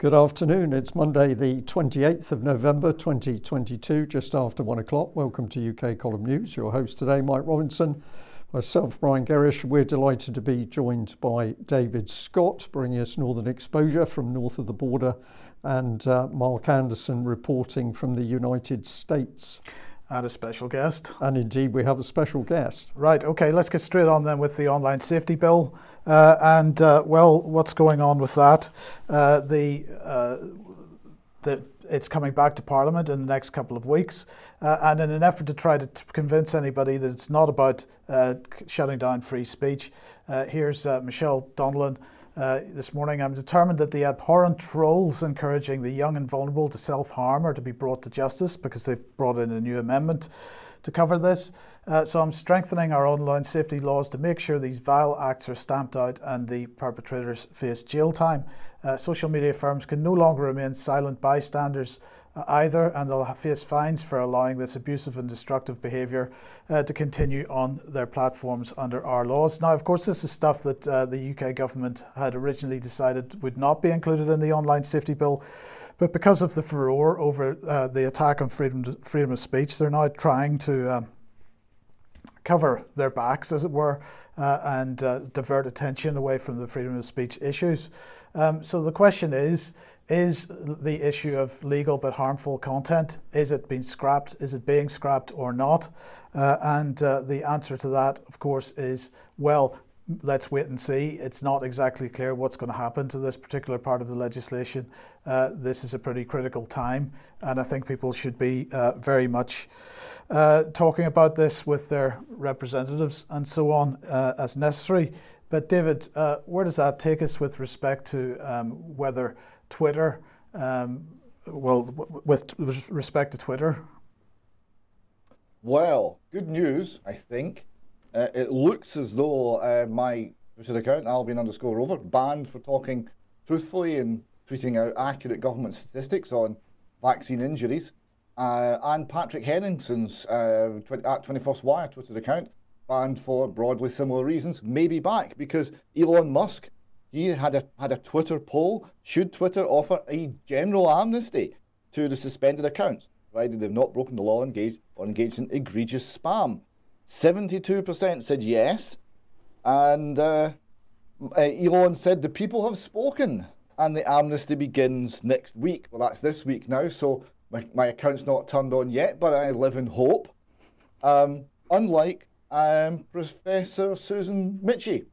Good afternoon. It's Monday, the 28th of November 2022, just after one o'clock. Welcome to UK Column News. Your host today, Mike Robinson, myself, Brian Gerrish. We're delighted to be joined by David Scott, bringing us Northern Exposure from north of the border, and uh, Mark Anderson reporting from the United States and a special guest. And indeed, we have a special guest. Right, okay, let's get straight on then with the online safety bill. Uh, and, uh, well, what's going on with that? Uh, the, uh, the, it's coming back to Parliament in the next couple of weeks. Uh, and in an effort to try to t- convince anybody that it's not about uh, shutting down free speech, here's Michelle Donelan. Uh, this morning, I'm determined that the abhorrent trolls encouraging the young and vulnerable to self harm are to be brought to justice because they've brought in a new amendment to cover this. Uh, so I'm strengthening our online safety laws to make sure these vile acts are stamped out and the perpetrators face jail time. Uh, social media firms can no longer remain silent bystanders either, and they'll face fines for allowing this abusive and destructive behaviour uh, to continue on their platforms under our laws. Now, of course, this is stuff that uh, the UK government had originally decided would not be included in the online safety bill. But because of the furore over uh, the attack on freedom, to, freedom of speech, they're now trying to um, cover their backs, as it were, uh, and uh, divert attention away from the freedom of speech issues. Um, so the question is is the issue of legal but harmful content is it being scrapped is it being scrapped or not? Uh, and uh, the answer to that of course is well let's wait and see. It's not exactly clear what's going to happen to this particular part of the legislation. Uh, this is a pretty critical time and i think people should be uh, very much uh, talking about this with their representatives and so on uh, as necessary. But david where does that take us with respect to um, whether Twitter, um, well, with respect to Twitter? Well, good news, I think. Uh, it looks as though uh, my Twitter account, Albion underscore Rover, banned for talking truthfully and tweeting out accurate government statistics on vaccine injuries. Uh, and Patrick Henningsen's uh, at 21st Wire Twitter account, banned for broadly similar reasons, maybe back because Elon Musk he had a had a Twitter poll. Should Twitter offer a general amnesty to the suspended accounts, provided they've not broken the law engaged or engaged in egregious spam? Seventy-two percent said yes, and uh, uh, Elon said the people have spoken, and the amnesty begins next week. Well, that's this week now, so my, my account's not turned on yet, but I live in hope. Um, unlike um, Professor Susan Michie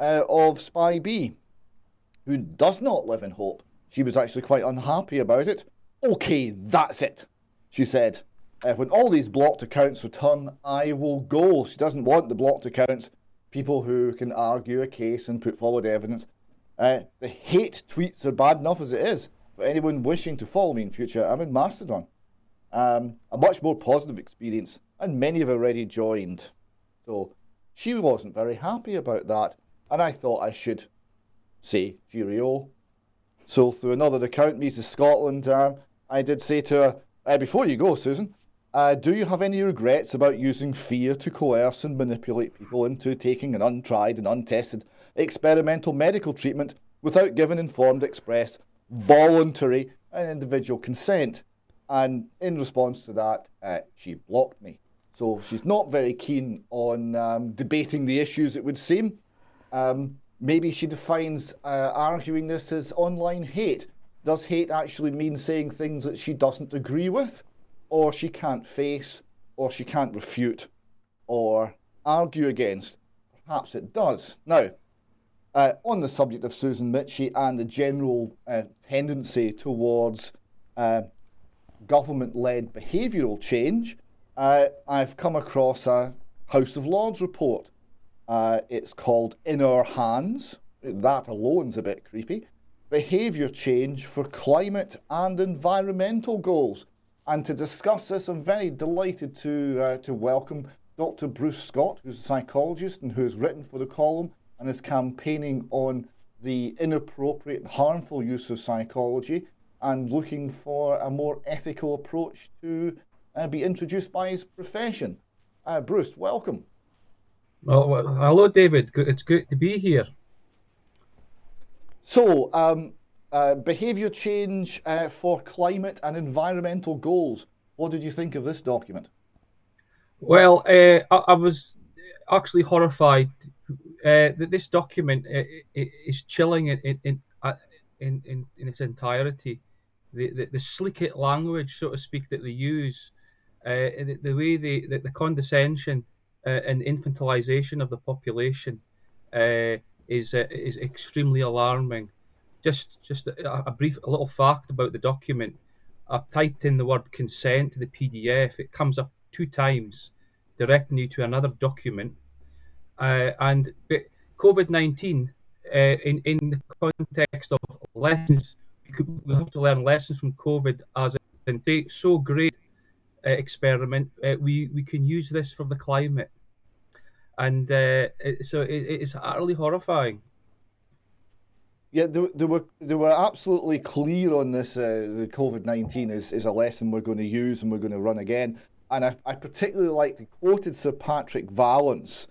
uh, of SPI-B, who does not live in hope. She was actually quite unhappy about it. Okay, that's it, she said. Uh, when all these blocked accounts return, I will go. She doesn't want the blocked accounts, people who can argue a case and put forward evidence. Uh, the hate tweets are bad enough as it is. For anyone wishing to follow me in future, I'm in Mastodon. Um, a much more positive experience, and many have already joined. So she wasn't very happy about that and I thought I should say cheerio. So through another account, Mrs. Scotland, um, I did say to her, uh, before you go, Susan, uh, do you have any regrets about using fear to coerce and manipulate people into taking an untried and untested experimental medical treatment without giving informed, express, voluntary, and individual consent? And in response to that, uh, she blocked me. So she's not very keen on um, debating the issues, it would seem. Um, maybe she defines uh, arguing this as online hate. Does hate actually mean saying things that she doesn't agree with, or she can't face, or she can't refute, or argue against? Perhaps it does. Now, uh, on the subject of Susan Michie and the general uh, tendency towards uh, government led behavioural change, uh, I've come across a House of Lords report uh, it's called In Our Hands. That alone's a bit creepy. Behaviour change for climate and environmental goals. And to discuss this, I'm very delighted to, uh, to welcome Dr. Bruce Scott, who's a psychologist and who has written for the column and is campaigning on the inappropriate and harmful use of psychology and looking for a more ethical approach to uh, be introduced by his profession. Uh, Bruce, welcome. Well, hello, David. It's good to be here. So, um, uh, behaviour change uh, for climate and environmental goals. What did you think of this document? Well, uh, I, I, was actually horrified uh, that this document uh, is chilling in in, in, in, in its entirety. The, the, the slick language, so to speak, that they use, the, the, way they, the, the condescension and infantilization of the population is is extremely alarming just just a, a, brief a little fact about the document. I've typed in the word consent to the PDF. It comes up two times, directing you to another document. Uh, and COVID nineteen, uh, in in the context of lessons, we, could, we have to learn lessons from COVID as a so great uh, experiment. Uh, we we can use this for the climate, and uh, it, so it, it's utterly horrifying. Yeah, they, they were they were absolutely clear on this. Uh, the COVID nineteen is, is a lesson we're going to use and we're going to run again. And I, I particularly liked the quoted Sir Patrick Vallance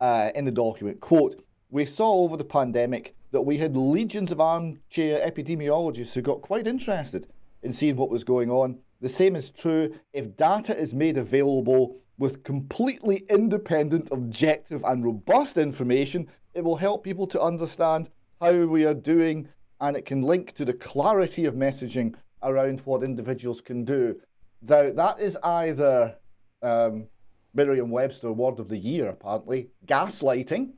uh, in the document. Quote: We saw over the pandemic that we had legions of armchair epidemiologists who got quite interested in seeing what was going on. The same is true if data is made available with completely independent, objective, and robust information. It will help people to understand how we are doing, and it can link to the clarity of messaging around what individuals can do. Now, that is either um, Merriam Webster Word of the Year, apparently, gaslighting,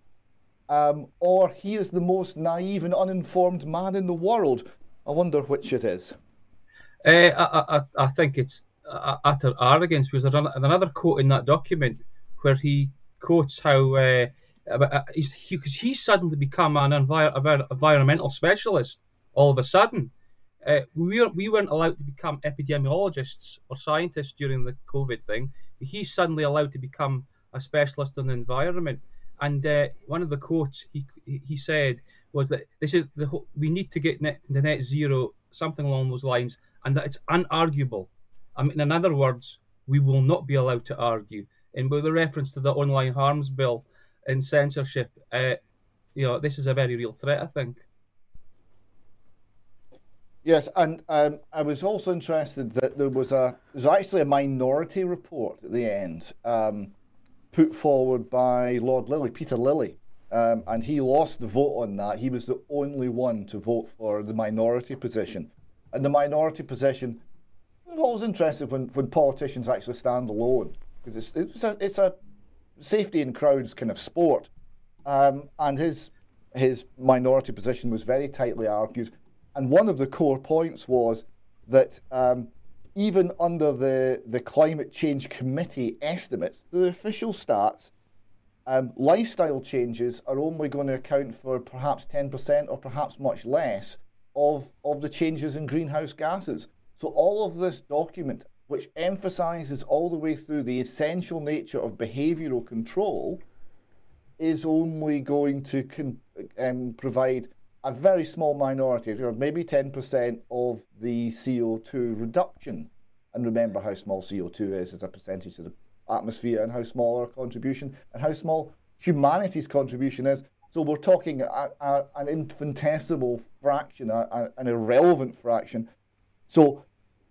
um, or he is the most naive and uninformed man in the world. I wonder which it is. Uh, I, I, I think it's utter arrogance because there's another quote in that document where he quotes how uh, uh, he's, he, he's suddenly become an envir- environmental specialist all of a sudden. Uh, we, weren't, we weren't allowed to become epidemiologists or scientists during the COVID thing. He's suddenly allowed to become a specialist on the environment. And uh, one of the quotes he he said was that this is the we need to get net, the net zero, something along those lines, and that it's unarguable. I mean, in other words, we will not be allowed to argue. And with a reference to the online harms bill, and censorship, uh, you know, this is a very real threat, I think. Yes, and um, I was also interested that there was a there's actually a minority report at the end um, put forward by Lord Lilley, Peter Lilley, um, and he lost the vote on that. He was the only one to vote for the minority position, and the minority position. I'm always interested when, when politicians actually stand alone because it's it's a it's a safety in crowds kind of sport. Um, and his his minority position was very tightly argued. And one of the core points was that um, even under the, the Climate Change Committee estimates, the official stats, um, lifestyle changes are only going to account for perhaps 10% or perhaps much less of, of the changes in greenhouse gases. So all of this document which emphasizes all the way through the essential nature of behavioral control, is only going to con- um, provide a very small minority, maybe 10% of the CO2 reduction. And remember how small CO2 is as a percentage of the atmosphere and how small our contribution and how small humanity's contribution is. So we're talking a, a, an infinitesimal fraction, a, an irrelevant fraction. So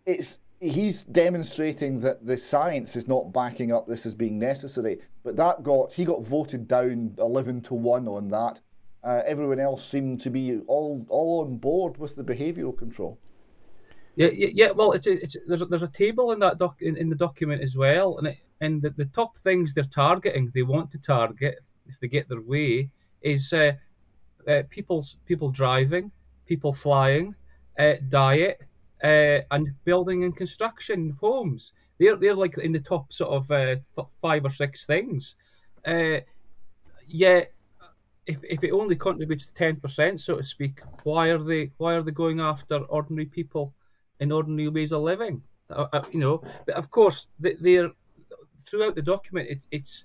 it's he's demonstrating that the science is not backing up this as being necessary. But that got he got voted down eleven to one on that. Uh, everyone else seemed to be all all on board with the behavioural control. Yeah, yeah, yeah. Well, it's, it's there's a, there's a table in that doc in, in the document as well, and it, and the, the top things they're targeting, they want to target if they get their way, is uh, uh, people's people driving, people flying, uh, diet, uh, and building and construction homes. They're they're like in the top sort of uh, five or six things. Yeah, if if it only contributes to ten percent, so to speak, why are they why are they going after ordinary people in ordinary ways of living? Uh, uh, you know, but of course they, are throughout the document. It, it's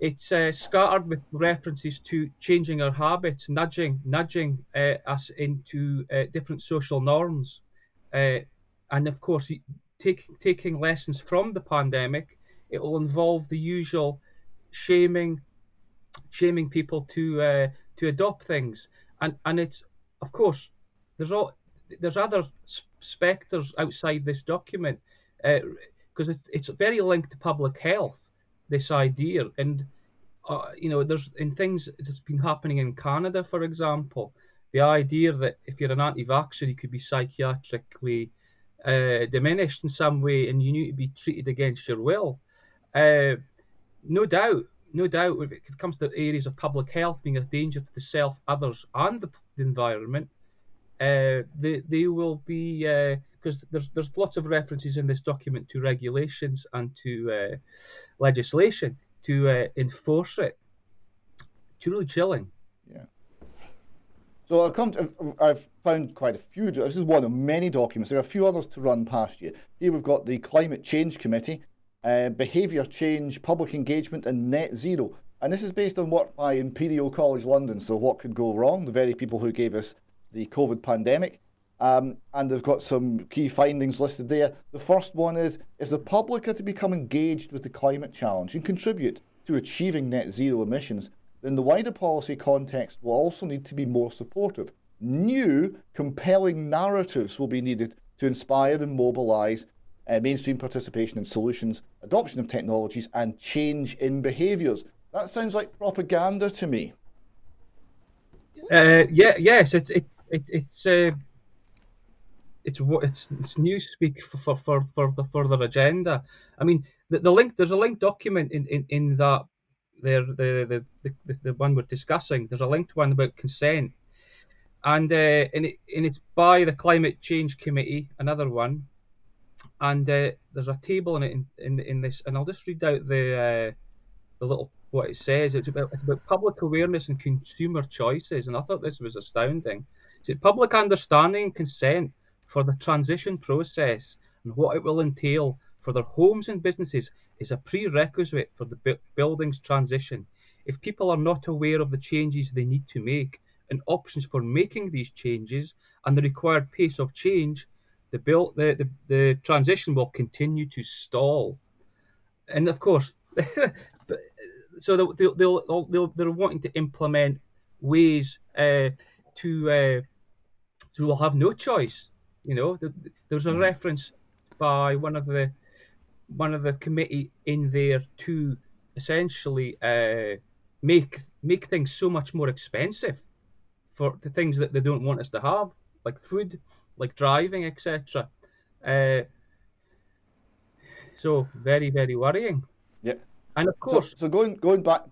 it's uh, scattered with references to changing our habits, nudging nudging uh, us into uh, different social norms. Uh, and of course, take, taking lessons from the pandemic, it will involve the usual shaming, shaming people to uh, to adopt things, and and it's of course there's all there's other spectres outside this document because uh, it, it's very linked to public health. This idea, and uh, you know, there's in things that's been happening in Canada, for example, the idea that if you're an anti-vaxxer, you could be psychiatrically uh, diminished in some way, and you need to be treated against your will. Uh, no doubt, no doubt, if it comes to areas of public health being a danger to the self, others, and the, the environment, uh, they they will be because there's there's lots of references in this document to regulations and to uh, legislation to uh, enforce it. It's really chilling. Yeah. So I've come. To, I've found quite a few. This is one of many documents. There are a few others to run past you. Here we've got the Climate Change Committee, uh, Behaviour Change, Public Engagement, and Net Zero. And this is based on work by Imperial College London. So what could go wrong? The very people who gave us the COVID pandemic. Um, and they've got some key findings listed there. The first one is if the public are to become engaged with the climate challenge and contribute to achieving net zero emissions, then the wider policy context will also need to be more supportive. New, compelling narratives will be needed to inspire and mobilise uh, mainstream participation in solutions, adoption of technologies, and change in behaviours. That sounds like propaganda to me. Uh, yeah, yes, it, it it, it's uh, it's what it's it's newspeak for, for, for, for the further agenda. I mean, the, the link there's a link document in, in, in that there the, the, the, the one we're discussing. There's a linked one about consent, and uh, and it and it's by the Climate Change Committee, another one, and uh, there's a table in it in, in, in this, and I'll just read out the uh, the little what it says. It's about it's about public awareness and consumer choices, and I thought this was astounding. So public understanding and consent for the transition process and what it will entail for their homes and businesses is a prerequisite for the building's transition. If people are not aware of the changes they need to make and options for making these changes and the required pace of change, the, build, the, the, the transition will continue to stall. And of course, so they'll, they'll, they'll, they're wanting to implement ways uh, to uh, so we'll have no choice. You know, there's a mm-hmm. reference by one of the one of the committee in there to essentially uh, make make things so much more expensive for the things that they don't want us to have, like food, like driving, etc. Uh, so very very worrying. Yeah. And of course, so, so going going back,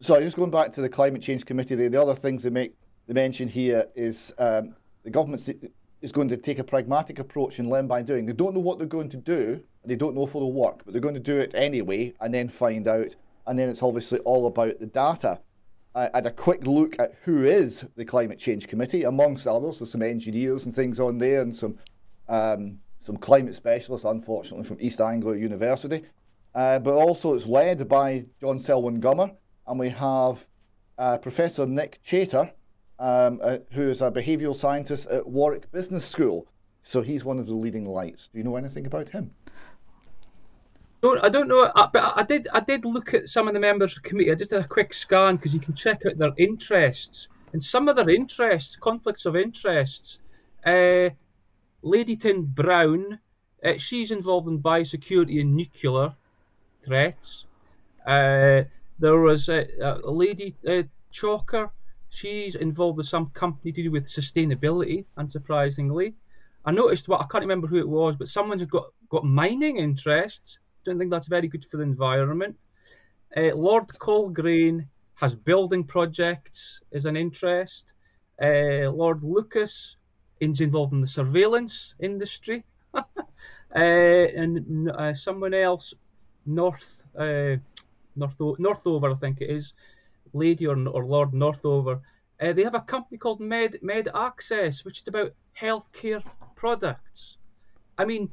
sorry, just going back to the climate change committee. The, the other things they make they mention here is um, the government is going to take a pragmatic approach and learn by doing. They don't know what they're going to do, they don't know if it'll work, but they're going to do it anyway and then find out. And then it's obviously all about the data. I had a quick look at who is the Climate Change Committee, amongst others. There's some engineers and things on there, and some um, some climate specialists, unfortunately, from East Anglia University. Uh, but also, it's led by John Selwyn Gummer, and we have uh, Professor Nick Chater, um, uh, who is a behavioural scientist at Warwick Business School. So he's one of the leading lights. Do you know anything about him? Don't, I don't know, but I did. I did look at some of the members of the committee. I just did a quick scan because you can check out their interests and some of their interests, conflicts of interests. Uh, Ladyton Brown, uh, she's involved in biosecurity and nuclear threats. Uh, there was a, a lady uh, Chalker. She's involved with some company to do with sustainability, unsurprisingly. I noticed what I can't remember who it was, but someone's got got mining interests. Don't think that's very good for the environment. Uh, Lord Colgrain has building projects as an interest. Uh, Lord Lucas is involved in the surveillance industry, uh, and uh, someone else, North uh, North Northover, I think it is, Lady or, or Lord Northover, uh, they have a company called Med Med Access, which is about healthcare products. I mean,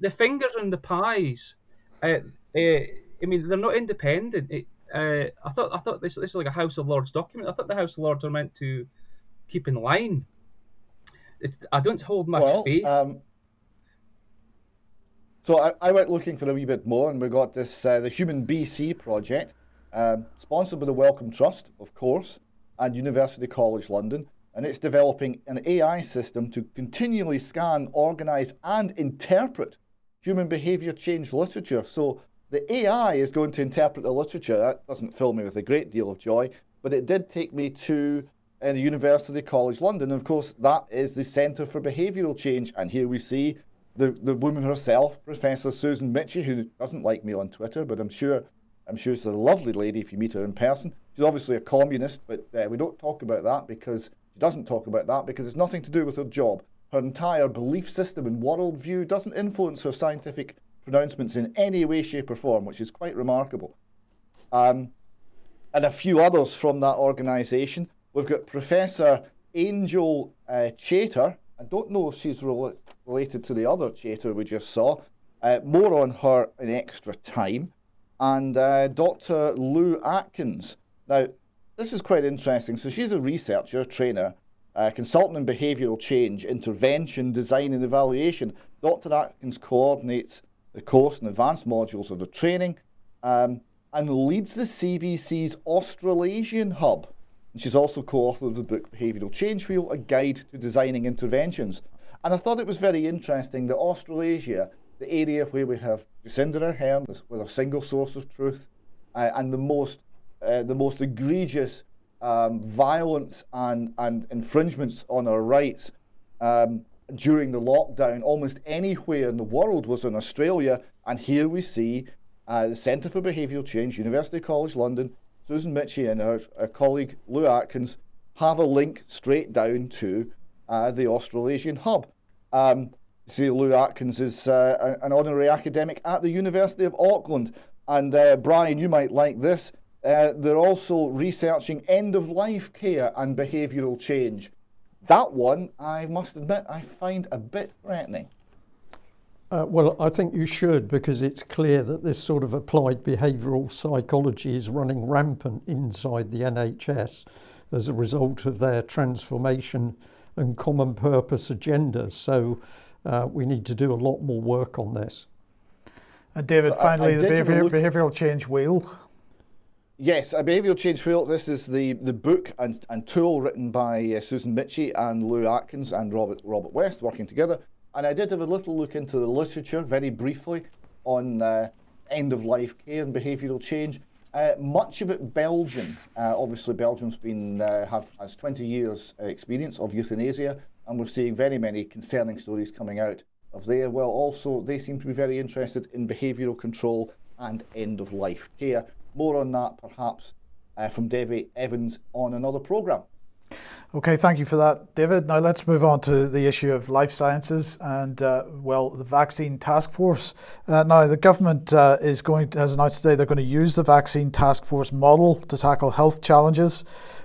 the fingers and the pies. Uh, uh, I mean, they're not independent. It, uh, I thought I thought this this is like a House of Lords document. I thought the House of Lords are meant to keep in line. It's, I don't hold much well, faith. Um, so I, I, went looking for a wee bit more, and we got this uh, the Human BC project, um, sponsored by the Wellcome Trust, of course, and University College London. and it's developing an AI system to continually scan, organize, and interpret human behavior change literature. So the AI is going to interpret the literature. That doesn't fill me with a great deal of joy, but it did take me to uh, University College London. And of course, that is the Centre for Behavioural Change. And here we see the, the woman herself, Professor Susan Michie, who doesn't like me on Twitter, but I'm sure I'm sure she's a lovely lady if you meet her in person. She's obviously a communist, but uh, we don't talk about that because she doesn't talk about that because it's nothing to do with her job. Her entire belief system and worldview doesn't influence her scientific pronouncements in any way, shape, or form, which is quite remarkable. Um, and a few others from that organisation. We've got Professor Angel uh, Chater. I don't know if she's re- related to the other Chater we just saw. Uh, more on her in extra time. And uh, Dr. Lou Atkins. Now, this is quite interesting. So she's a researcher, trainer, uh, consultant in behavioural change, intervention, design, and evaluation. Dr. Atkins coordinates the course and advanced modules of the training um, and leads the CBC's Australasian Hub. And she's also co author of the book Behavioural Change Wheel, a guide to designing interventions. And I thought it was very interesting that Australasia, the area where we have Jacinda Ardern with a single source of truth, uh, and the most, uh, the most egregious um, violence and, and infringements on our rights um, during the lockdown almost anywhere in the world was in Australia. And here we see uh, the Centre for Behavioural Change, University College London, Susan Michie and her, her colleague Lou Atkins have a link straight down to uh, the Australasian hub. Um, see, Lou Atkins is uh, an honorary academic at the University of Auckland. And uh, Brian, you might like this. Uh, they're also researching end of life care and behavioural change. That one, I must admit, I find a bit threatening. Uh, well, I think you should because it's clear that this sort of applied behavioural psychology is running rampant inside the NHS as a result of their transformation and common purpose agenda. So uh, we need to do a lot more work on this. And David, finally, I, I the behavior, behavioural change wheel. Yes, a behavioural change wheel. This is the, the book and, and tool written by uh, Susan Michie and Lou Atkins and Robert Robert West working together. And I did have a little look into the literature very briefly on uh, end of life care and behavioural change. Uh, much of it Belgian. Uh, obviously, Belgium's been uh, have has 20 years uh, experience of euthanasia, and we're seeing very many concerning stories coming out of there. Well, also they seem to be very interested in behavioural control and end of life care. More on that, perhaps, uh, from Debbie Evans on another programme. Okay, thank you for that, David. Now let's move on to the issue of life sciences and, uh, well, the vaccine task force. Uh, now, the government uh, is going to, has announced today they're going to use the vaccine task force model to tackle health challenges.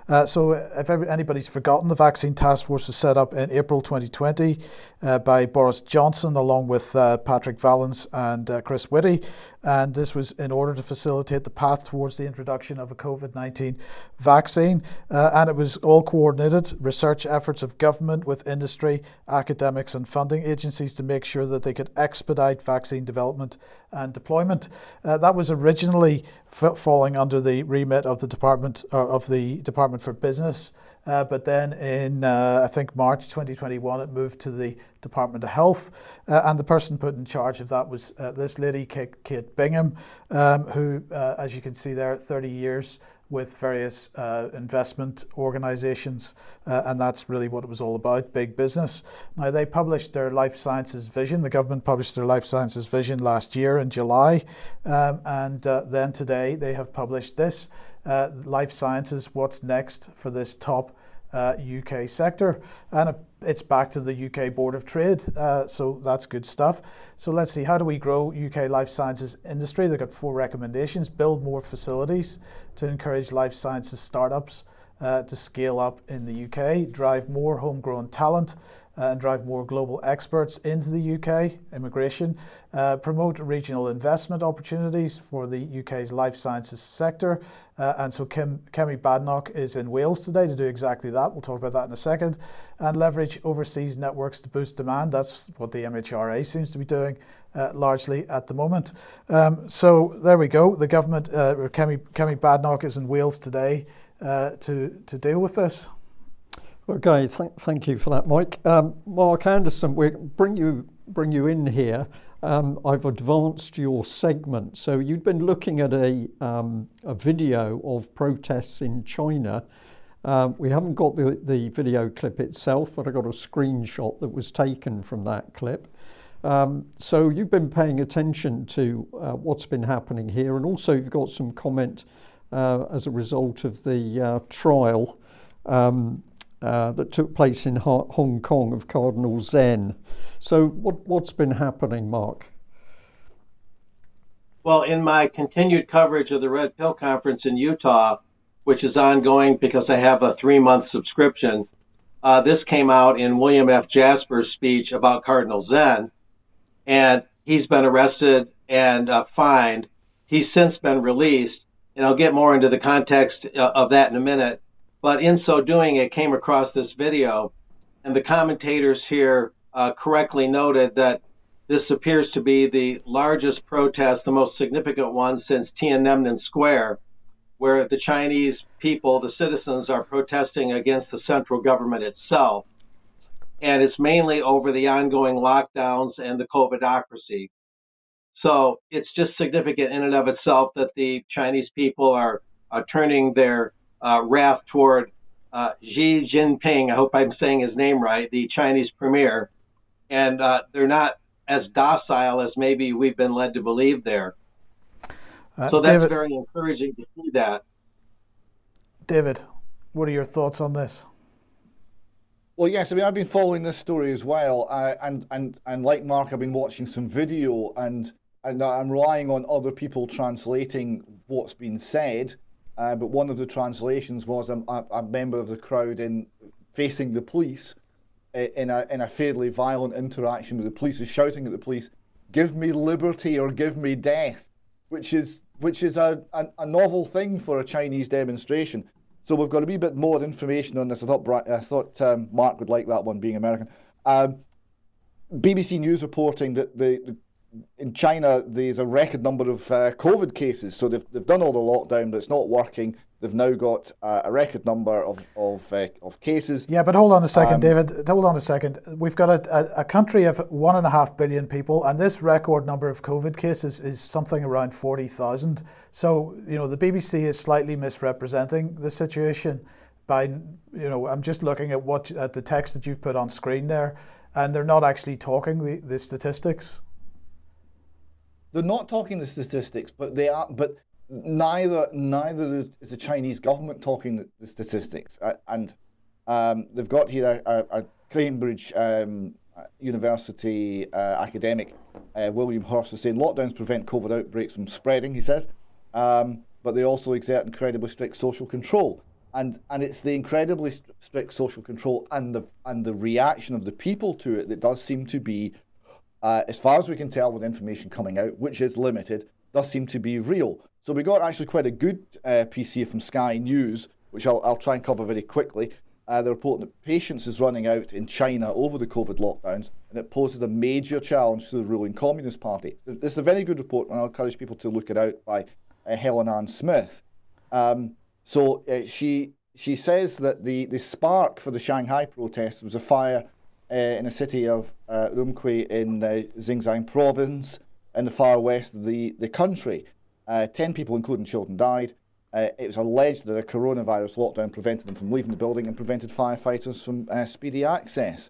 Uh, so, if anybody's forgotten, the Vaccine Task Force was set up in April 2020 uh, by Boris Johnson, along with uh, Patrick Vallance and uh, Chris Whitty. And this was in order to facilitate the path towards the introduction of a COVID 19 vaccine. Uh, and it was all coordinated research efforts of government with industry, academics, and funding agencies to make sure that they could expedite vaccine development and deployment. Uh, that was originally f- falling under the remit of the Department of the Department for Business. Uh, but then in, uh, I think, March 2021, it moved to the Department of Health. Uh, and the person put in charge of that was uh, this lady, Kate, Bingham, um, who, uh, as you can see there, 30 years with various uh, investment organizations, uh, and that's really what it was all about big business. Now, they published their life sciences vision. The government published their life sciences vision last year in July, um, and uh, then today they have published this uh, life sciences what's next for this top uh, UK sector. And it's back to the UK Board of Trade, uh, so that's good stuff. So let's see, how do we grow UK life sciences industry? They've got four recommendations build more facilities to encourage life sciences startups. Uh, to scale up in the UK, drive more homegrown talent, uh, and drive more global experts into the UK, immigration, uh, promote regional investment opportunities for the UK's life sciences sector. Uh, and so Kim, Kemi Badenoch is in Wales today to do exactly that. We'll talk about that in a second. And leverage overseas networks to boost demand. That's what the MHRA seems to be doing uh, largely at the moment. Um, so there we go. The government, uh, Kemi, Kemi Badenoch is in Wales today uh, to, to deal with this. Okay, th- thank you for that, Mike. Um, Mark Anderson, we bring you bring you in here. Um, I've advanced your segment. So you'd been looking at a um, a video of protests in China. Um, we haven't got the, the video clip itself, but I got a screenshot that was taken from that clip. Um, so you've been paying attention to uh, what's been happening here, and also you've got some comment uh, as a result of the uh, trial um, uh, that took place in Hong Kong of Cardinal Zen. So, what, what's been happening, Mark? Well, in my continued coverage of the Red Pill Conference in Utah, which is ongoing because I have a three month subscription, uh, this came out in William F. Jasper's speech about Cardinal Zen. And he's been arrested and uh, fined. He's since been released. And I'll get more into the context uh, of that in a minute. But in so doing, it came across this video, and the commentators here uh, correctly noted that this appears to be the largest protest, the most significant one since Tiananmen Square, where the Chinese people, the citizens, are protesting against the central government itself. And it's mainly over the ongoing lockdowns and the COVIDocracy. So it's just significant in and of itself that the Chinese people are, are turning their uh, wrath toward uh, Xi Jinping. I hope I'm saying his name right, the Chinese premier, and uh, they're not as docile as maybe we've been led to believe there. Uh, so that's David, very encouraging to see that. David, what are your thoughts on this? Well, yes, I mean I've been following this story as well, uh, and and and like Mark, I've been watching some video, and and I'm relying on other people translating what's been said. Uh, but one of the translations was a, a, member of the crowd in facing the police in a in a fairly violent interaction with the police is shouting at the police, "Give me liberty or give me death," which is which is a, a, a novel thing for a Chinese demonstration. So we've got a wee bit more information on this. I thought I thought um, Mark would like that one, being American. Um, BBC News reporting that the, the in China, there's a record number of uh, COVID cases. So they've, they've done all the lockdown, but it's not working. They've now got uh, a record number of of, uh, of cases. Yeah, but hold on a second, um, David. Hold on a second. We've got a, a, a, country of one and a half billion people, and this record number of COVID cases is something around forty thousand. So you know the BBC is slightly misrepresenting the situation by you know I'm just looking at what at the text that you've put on screen there, and they're not actually talking the, the statistics they're not talking the statistics, but they are. But neither neither is the Chinese government talking the, the statistics. Uh, and um, they've got here a, a, Cambridge um, University uh, academic, uh, William Hurst, is saying lockdowns prevent COVID outbreaks from spreading. He says, um, but they also exert incredibly strict social control. And, and it's the incredibly strict social control and the and the reaction of the people to it that does seem to be uh, as far as we can tell with information coming out, which is limited, does seem to be real. So we got actually quite a good uh, piece here from Sky News, which I'll, I'll try and cover very quickly. Uh, they're reporting that patience is running out in China over the COVID lockdowns, and it poses a major challenge to the ruling Communist Party. This is a very good report, and I'll encourage people to look it out by uh, Helen Ann Smith. Um, so uh, she she says that the, the spark for the Shanghai protests was a fire uh, in the city of uh, in the Xinjiang province in the far west of the, the country. Uh, Ten people, including children, died. Uh, it was alleged that a coronavirus lockdown prevented them from leaving the building and prevented firefighters from uh, speedy access.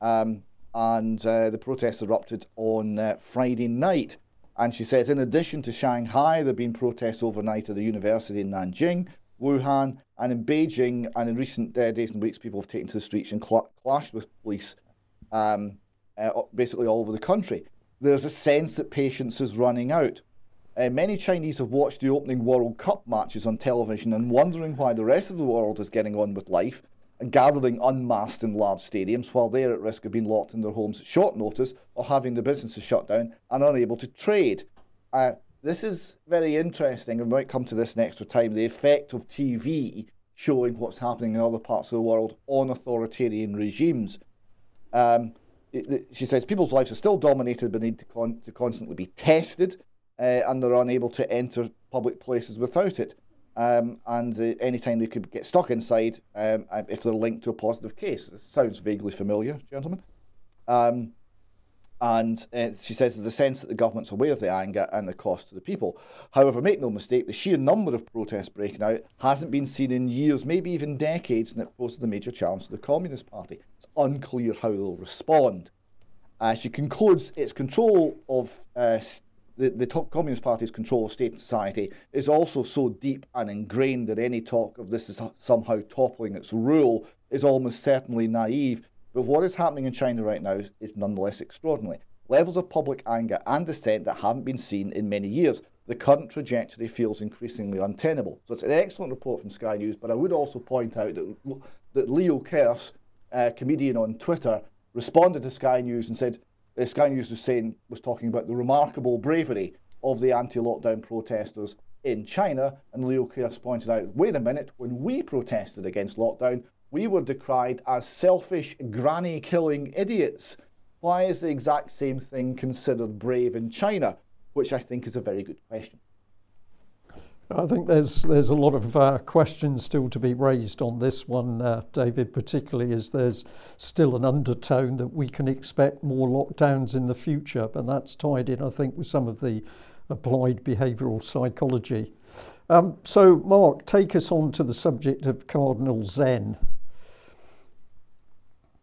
Um, and uh, the protests erupted on Friday night. And she says, in addition to Shanghai, there have been protests overnight at the university in Nanjing, Wuhan, and in Beijing. And in recent uh, days and weeks, people have taken to the streets and cl- clashed with police, um, uh, basically all over the country. There's a sense that patience is running out. Uh, many Chinese have watched the opening World Cup matches on television and wondering why the rest of the world is getting on with life and gathering unmasked in large stadiums while they're at risk of being locked in their homes at short notice or having their businesses shut down and unable to trade. Uh, this is very interesting, and we might come to this next time the effect of TV showing what's happening in other parts of the world on authoritarian regimes. Um, it, it, she says people's lives are still dominated by the need to, con- to constantly be tested, uh, and they're unable to enter public places without it. um, and uh, anytime they could get stuck inside um, if they're linked to a positive case. This sounds vaguely familiar, gentlemen. Um, and uh, she says there's a sense that the government's aware of the anger and the cost to the people. However, make no mistake, the sheer number of protests breaking out hasn't been seen in years, maybe even decades, and it poses a major challenge to the Communist Party. It's unclear how they'll respond. Uh, she concludes its control of uh, the, the Communist Party's control of state and society is also so deep and ingrained that any talk of this is somehow toppling its rule is almost certainly naive but what is happening in China right now is nonetheless extraordinary. Levels of public anger and dissent that haven't been seen in many years. The current trajectory feels increasingly untenable. So it's an excellent report from Sky News, but I would also point out that, that Leo Kearse, a comedian on Twitter, responded to Sky News and said, uh, Sky News was saying was talking about the remarkable bravery of the anti-lockdown protesters in China, and Leo Kearse pointed out, wait a minute, when we protested against lockdown, we were decried as selfish, granny killing idiots. Why is the exact same thing considered brave in China? Which I think is a very good question. I think there's there's a lot of uh, questions still to be raised on this one, uh, David. Particularly as there's still an undertone that we can expect more lockdowns in the future, but that's tied in, I think, with some of the applied behavioural psychology. Um, so, Mark, take us on to the subject of Cardinal Zen.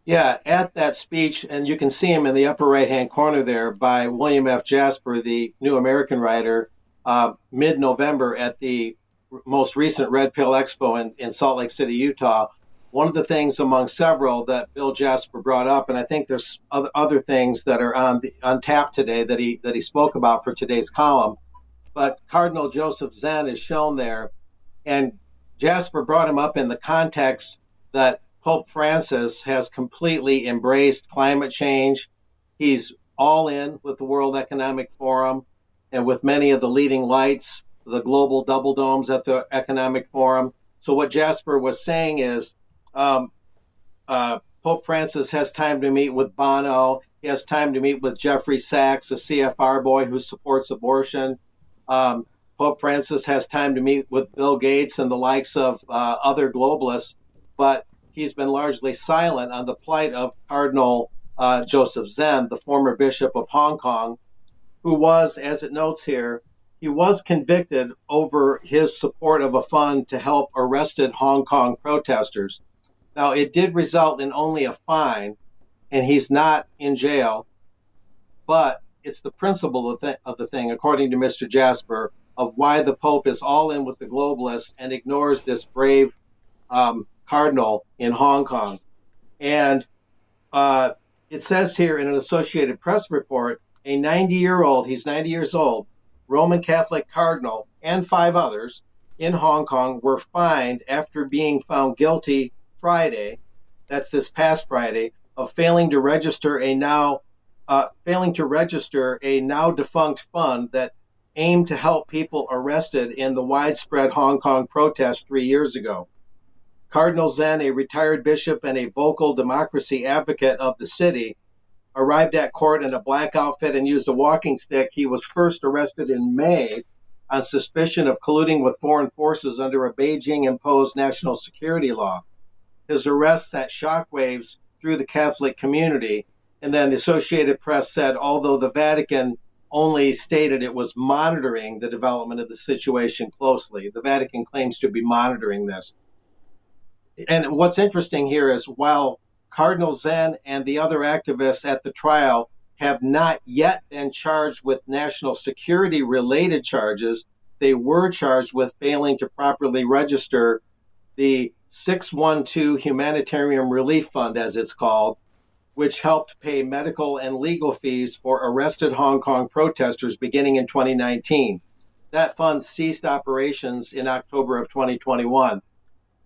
Yeah, at that speech, and you can see him in the upper right hand corner there by William F. Jasper, the New American writer, uh, mid November at the most recent Red Pill Expo in, in Salt Lake City, Utah. One of the things among several that Bill Jasper brought up, and I think there's other, other things that are on the, on tap today that he that he spoke about for today's column, but Cardinal Joseph Zen is shown there, and Jasper brought him up in the context that Pope Francis has completely embraced climate change. He's all in with the World Economic Forum and with many of the leading lights, the global double domes at the Economic Forum. So, what Jasper was saying is um, uh, Pope Francis has time to meet with Bono. He has time to meet with Jeffrey Sachs, a CFR boy who supports abortion. Um, Pope Francis has time to meet with Bill Gates and the likes of uh, other globalists. But he's been largely silent on the plight of Cardinal uh, Joseph Zen, the former bishop of Hong Kong, who was, as it notes here, he was convicted over his support of a fund to help arrested Hong Kong protesters. Now, it did result in only a fine, and he's not in jail, but it's the principle of the, of the thing, according to Mr. Jasper, of why the Pope is all in with the globalists and ignores this brave um, cardinal in Hong Kong. And uh, it says here in an Associated Press report a 90 year old, he's 90 years old, Roman Catholic cardinal, and five others in Hong Kong were fined after being found guilty Friday, that's this past Friday, of failing to register a now uh, failing to register a now defunct fund that aimed to help people arrested in the widespread Hong Kong protest three years ago. Cardinal Zen, a retired bishop and a vocal democracy advocate of the city, arrived at court in a black outfit and used a walking stick. He was first arrested in May on suspicion of colluding with foreign forces under a Beijing imposed national security law. His arrest sent shockwaves through the Catholic community. And then the Associated Press said, although the Vatican only stated it was monitoring the development of the situation closely, the Vatican claims to be monitoring this and what's interesting here is while Cardinal Zen and the other activists at the trial have not yet been charged with national security related charges, they were charged with failing to properly register the 612 Humanitarian Relief Fund, as it's called, which helped pay medical and legal fees for arrested Hong Kong protesters beginning in 2019. That fund ceased operations in October of 2021.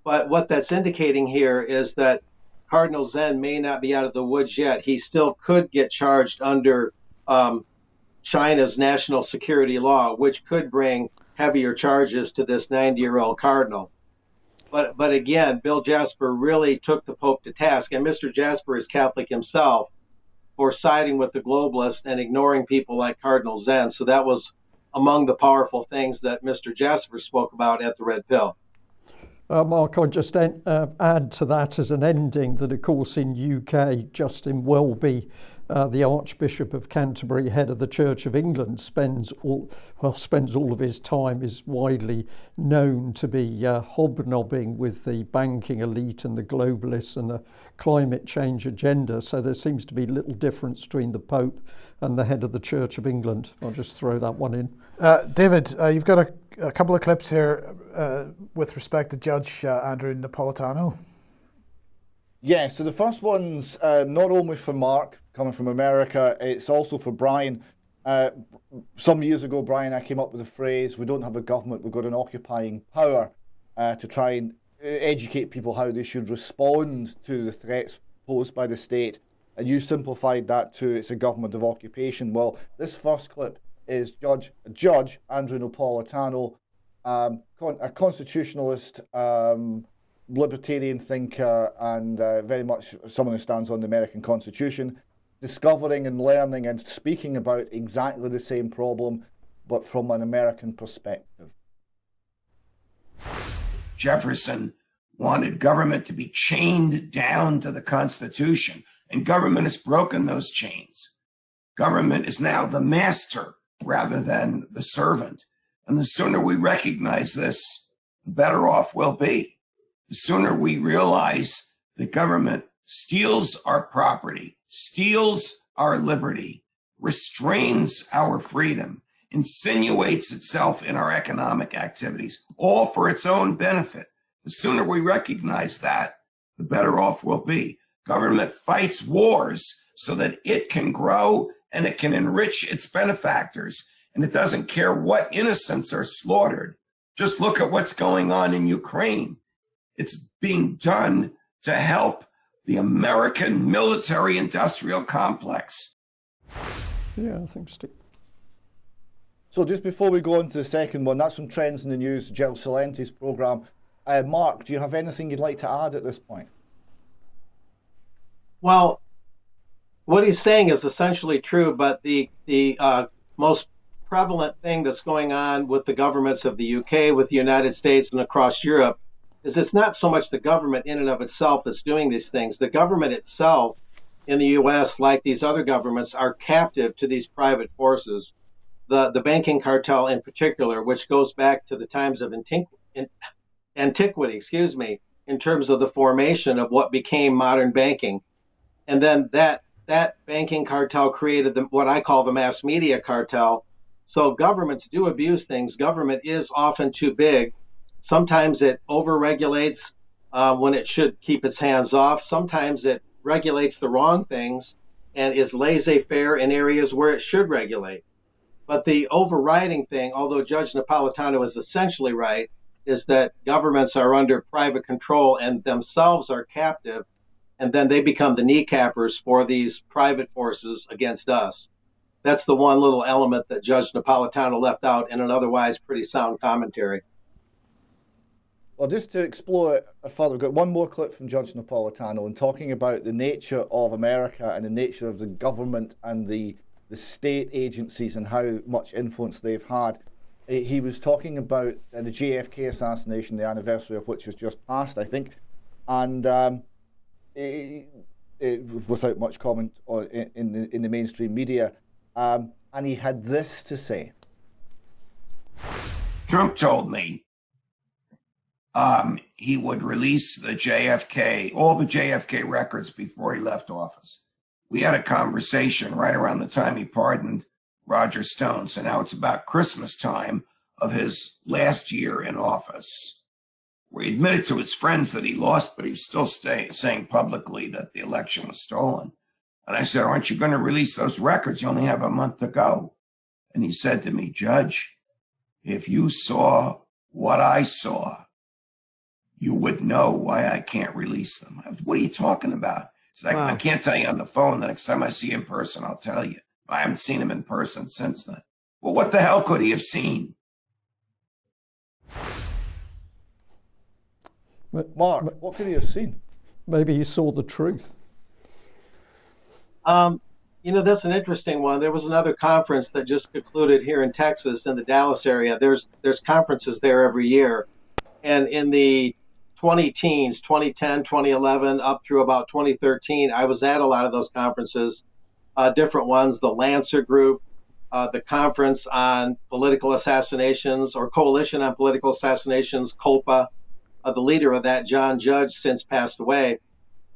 But what that's indicating here is that Cardinal Zen may not be out of the woods yet. He still could get charged under um, China's national security law, which could bring heavier charges to this 90 year old cardinal. But, but again, Bill Jasper really took the Pope to task, and Mr. Jasper is Catholic himself for siding with the globalists and ignoring people like Cardinal Zen. So that was among the powerful things that Mr. Jasper spoke about at the Red Pill. Uh, Mark, I'd just en- uh, add to that as an ending that, of course, in UK, Justin Welby, uh, the Archbishop of Canterbury, head of the Church of England, spends all well spends all of his time is widely known to be uh, hobnobbing with the banking elite and the globalists and the climate change agenda. So there seems to be little difference between the Pope and the head of the Church of England. I'll just throw that one in. Uh, David, uh, you've got a a couple of clips here uh, with respect to Judge uh, Andrew Napolitano. Yeah, so the first one's uh, not only for Mark coming from America, it's also for Brian. Uh, some years ago, Brian, I came up with the phrase, we don't have a government, we've got an occupying power uh, to try and uh, educate people how they should respond to the threats posed by the state. And you simplified that to it's a government of occupation. Well, this first clip is Judge Judge Andrew Napolitano, um, con- a constitutionalist, um, libertarian thinker, and uh, very much someone who stands on the American Constitution, discovering and learning and speaking about exactly the same problem, but from an American perspective. Jefferson wanted government to be chained down to the Constitution, and government has broken those chains. Government is now the master rather than the servant. And the sooner we recognize this, the better off we'll be. The sooner we realize the government steals our property, steals our liberty, restrains our freedom, insinuates itself in our economic activities, all for its own benefit. The sooner we recognize that, the better off we'll be. Government fights wars so that it can grow and it can enrich its benefactors. And it doesn't care what innocents are slaughtered. Just look at what's going on in Ukraine. It's being done to help the American military industrial complex. Yeah, I think Steve. So just before we go on to the second one, that's some trends in the news, Jill Celente's programme. Uh, Mark, do you have anything you'd like to add at this point? Well, what he's saying is essentially true, but the the uh, most prevalent thing that's going on with the governments of the UK, with the United States, and across Europe is it's not so much the government in and of itself that's doing these things. The government itself in the US, like these other governments, are captive to these private forces. The, the banking cartel in particular, which goes back to the times of antiquity, excuse me, in terms of the formation of what became modern banking. And then that that banking cartel created the, what I call the mass media cartel. So governments do abuse things. Government is often too big. Sometimes it overregulates uh, when it should keep its hands off. Sometimes it regulates the wrong things and is laissez-faire in areas where it should regulate. But the overriding thing, although Judge Napolitano is essentially right, is that governments are under private control and themselves are captive and then they become the kneecappers for these private forces against us. That's the one little element that Judge Napolitano left out in an otherwise pretty sound commentary. Well, just to explore it further, we've got one more clip from Judge Napolitano and talking about the nature of America and the nature of the government and the, the state agencies and how much influence they've had. Uh, he was talking about uh, the JFK assassination, the anniversary of which was just passed, I think, and um, it, it, without much comment in, in, the, in the mainstream media. Um, and he had this to say Trump told me um, he would release the JFK, all the JFK records before he left office. We had a conversation right around the time he pardoned Roger Stone. So now it's about Christmas time of his last year in office where he admitted to his friends that he lost, but he was still stay, saying publicly that the election was stolen. And I said, Aren't you going to release those records? You only have a month to go. And he said to me, Judge, if you saw what I saw, you would know why I can't release them. I was, what are you talking about? He's like, wow. I can't tell you on the phone. The next time I see him in person, I'll tell you. I haven't seen him in person since then. Well, what the hell could he have seen? Mark, what could he have seen? Maybe he saw the truth. Um, you know, that's an interesting one. There was another conference that just concluded here in Texas in the Dallas area. There's there's conferences there every year. And in the 20 teens, 2010, 2011, up through about 2013, I was at a lot of those conferences, uh, different ones, the Lancer Group, uh, the Conference on Political Assassinations or Coalition on Political Assassinations, COPA. Uh, the leader of that, John Judge, since passed away.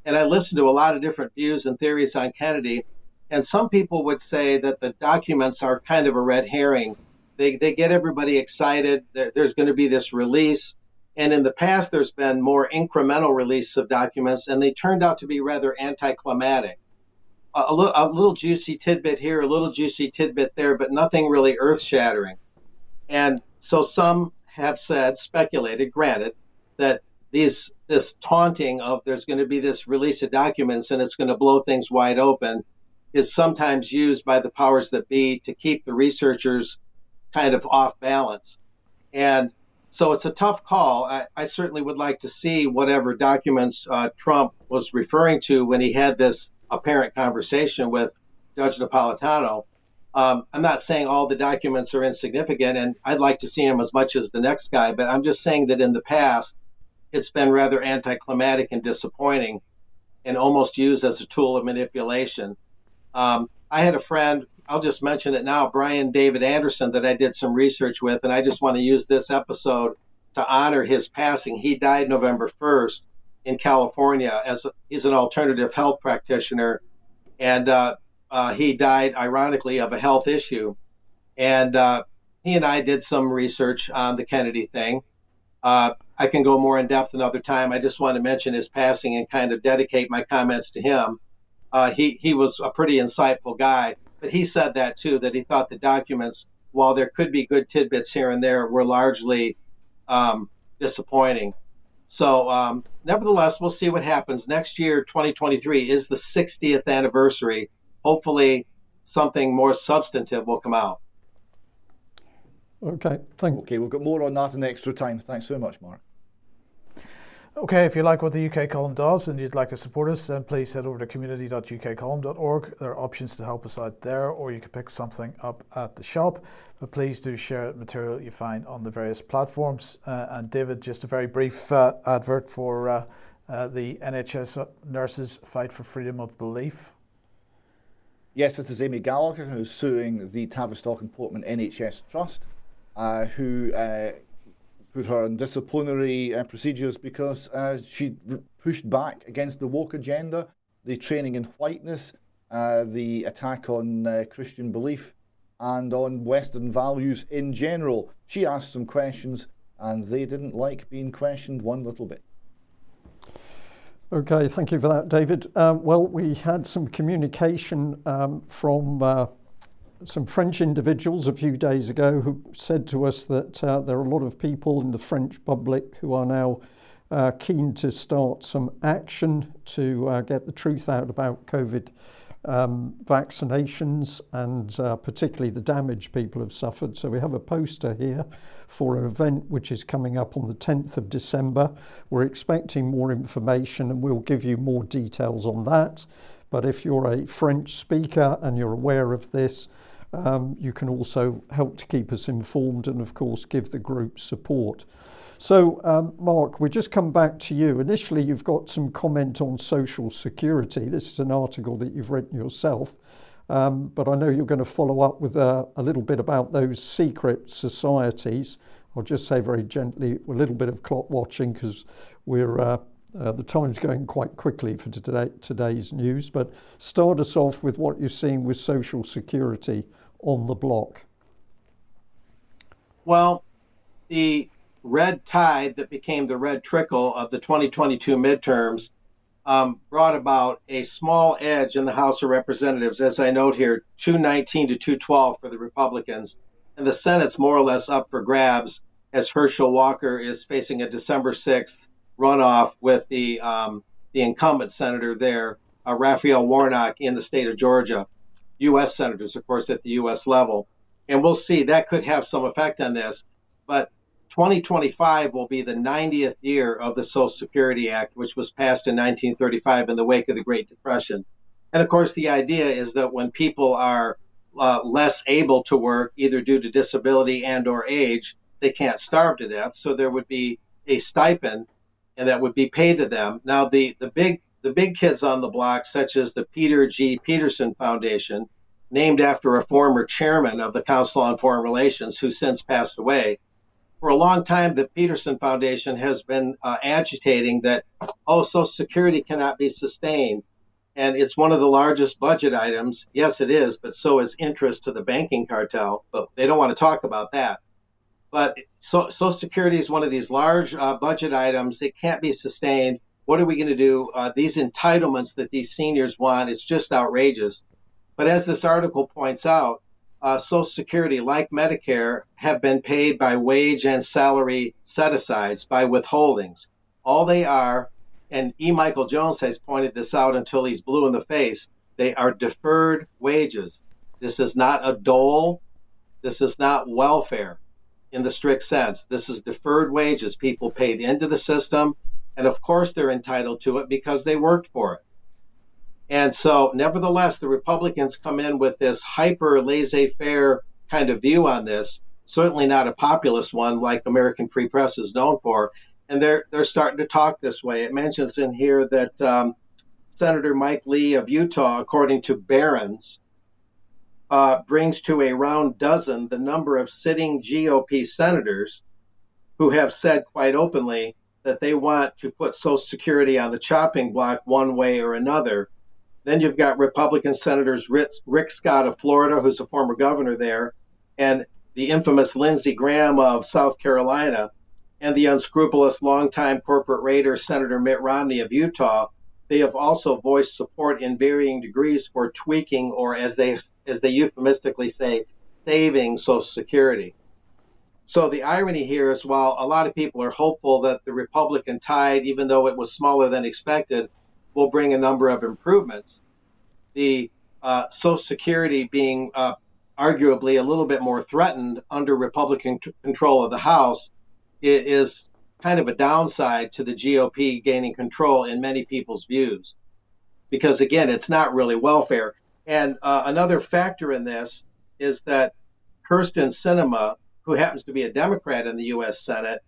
And I listened to a lot of different views and theories on Kennedy. And some people would say that the documents are kind of a red herring. They, they get everybody excited. There, there's going to be this release. And in the past, there's been more incremental release of documents, and they turned out to be rather anticlimactic. A, a, little, a little juicy tidbit here, a little juicy tidbit there, but nothing really earth shattering. And so some have said, speculated, granted, that these this taunting of there's going to be this release of documents and it's going to blow things wide open is sometimes used by the powers that be to keep the researchers kind of off balance. And so it's a tough call. I, I certainly would like to see whatever documents uh, Trump was referring to when he had this apparent conversation with Judge Napolitano. Um, I'm not saying all the documents are insignificant, and I'd like to see him as much as the next guy, but I'm just saying that in the past, it's been rather anticlimactic and disappointing and almost used as a tool of manipulation. Um, I had a friend, I'll just mention it now, Brian David Anderson, that I did some research with, and I just want to use this episode to honor his passing. He died November 1st in California as a, he's an alternative health practitioner, and uh, uh, he died ironically of a health issue. And uh, he and I did some research on the Kennedy thing. Uh, I can go more in depth another time. I just want to mention his passing and kind of dedicate my comments to him. Uh, he he was a pretty insightful guy, but he said that too that he thought the documents, while there could be good tidbits here and there, were largely um, disappointing. So, um, nevertheless, we'll see what happens next year. 2023 is the 60th anniversary. Hopefully, something more substantive will come out. Okay, thank. Okay, we've got more on that in extra time. Thanks so much, Mark. Okay, if you like what the UK column does and you'd like to support us, then please head over to community.ukcolumn.org. There are options to help us out there, or you can pick something up at the shop. But please do share material you find on the various platforms. Uh, and David, just a very brief uh, advert for uh, uh the NHS nurses fight for freedom of belief. Yes, this is Amy Gallagher who's suing the Tavistock and Portman NHS Trust, who uh, put her on disciplinary uh, procedures because uh, she pushed back against the woke agenda, the training in whiteness, uh, the attack on uh, Christian belief, and on Western values in general. She asked some questions, and they didn't like being questioned one little bit. Okay, thank you for that, David. Well, we had some communication um, from uh, some French individuals a few days ago who said to us that uh, there are a lot of people in the French public who are now uh, keen to start some action to uh, get the truth out about COVID um, vaccinations and uh, particularly the damage people have suffered. So we have a poster here for an event which is coming up on the 10th of December. We're expecting more information and we'll give you more details on that. But if you're a French speaker and you're aware of this, um, you can also help to keep us informed and, of course, give the group support. So, um, Mark, we just come back to you. Initially, you've got some comment on social security. This is an article that you've written yourself, um, but I know you're going to follow up with a, little bit about those secret societies. I'll just say very gently a little bit of clock watching because we're uh, uh, the time's going quite quickly for today, today's news. But start us off with what you're seeing with social security on the block? Well, the red tide that became the red trickle of the 2022 midterms um, brought about a small edge in the House of Representatives, as I note here, 219 to 212 for the Republicans. And the Senate's more or less up for grabs as Herschel Walker is facing a December 6th runoff with the, um, the incumbent senator there, uh, Raphael Warnock in the state of Georgia. U.S. senators, of course, at the U.S. level. And we'll see that could have some effect on this. But 2025 will be the 90th year of the Social Security Act, which was passed in 1935 in the wake of the Great Depression. And of course, the idea is that when people are uh, less able to work, either due to disability and or age, they can't starve to death. So there would be a stipend, and that would be paid to them. Now, the the big the big kids on the block, such as the Peter G. Peterson Foundation, named after a former chairman of the Council on Foreign Relations who since passed away. For a long time, the Peterson Foundation has been uh, agitating that, oh, Social Security cannot be sustained. And it's one of the largest budget items. Yes, it is, but so is interest to the banking cartel. But they don't want to talk about that. But so, Social Security is one of these large uh, budget items. It can't be sustained. What are we going to do? Uh, these entitlements that these seniors want, it's just outrageous. But as this article points out, uh, Social Security, like Medicare, have been paid by wage and salary set asides, by withholdings. All they are, and E. Michael Jones has pointed this out until he's blue in the face, they are deferred wages. This is not a dole. This is not welfare in the strict sense. This is deferred wages. People paid into the system, and of course they're entitled to it because they worked for it. And so, nevertheless, the Republicans come in with this hyper laissez faire kind of view on this, certainly not a populist one like American Free Press is known for. And they're, they're starting to talk this way. It mentions in here that um, Senator Mike Lee of Utah, according to Barron's, uh, brings to a round dozen the number of sitting GOP senators who have said quite openly that they want to put Social Security on the chopping block one way or another then you've got Republican Senators Rick, Scott of Florida, who's a former governor there, and the infamous Lindsey Graham of South Carolina, and the unscrupulous longtime corporate raider Senator Mitt Romney of Utah. They have also voiced support in varying degrees for tweaking, or as they as they euphemistically say, saving Social Security. So the irony here is while a lot of people are hopeful that the Republican tide, even though it was smaller than expected, will bring a number of improvements. The uh, Social Security being uh, arguably a little bit more threatened under Republican t- control of the House it is kind of a downside to the GOP gaining control in many people's views. Because again, it's not really welfare. And uh, another factor in this is that Kyrsten Sinema, who happens to be a Democrat in the U.S. Senate,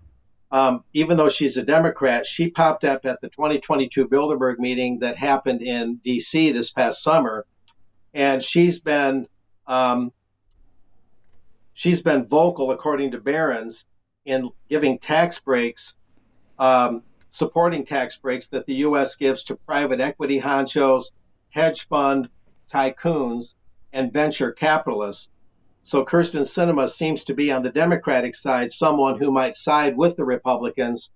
um, even though she's a Democrat, she popped up at the 2022 Bilderberg meeting that happened in D.C. this past summer, and she's been um, she's been vocal, according to Barron's, in giving tax breaks, um, supporting tax breaks that the U.S. gives to private equity honchos, hedge fund tycoons, and venture capitalists so Kyrsten Sinema seems to be on the Democratic side, someone who might side with the Republicans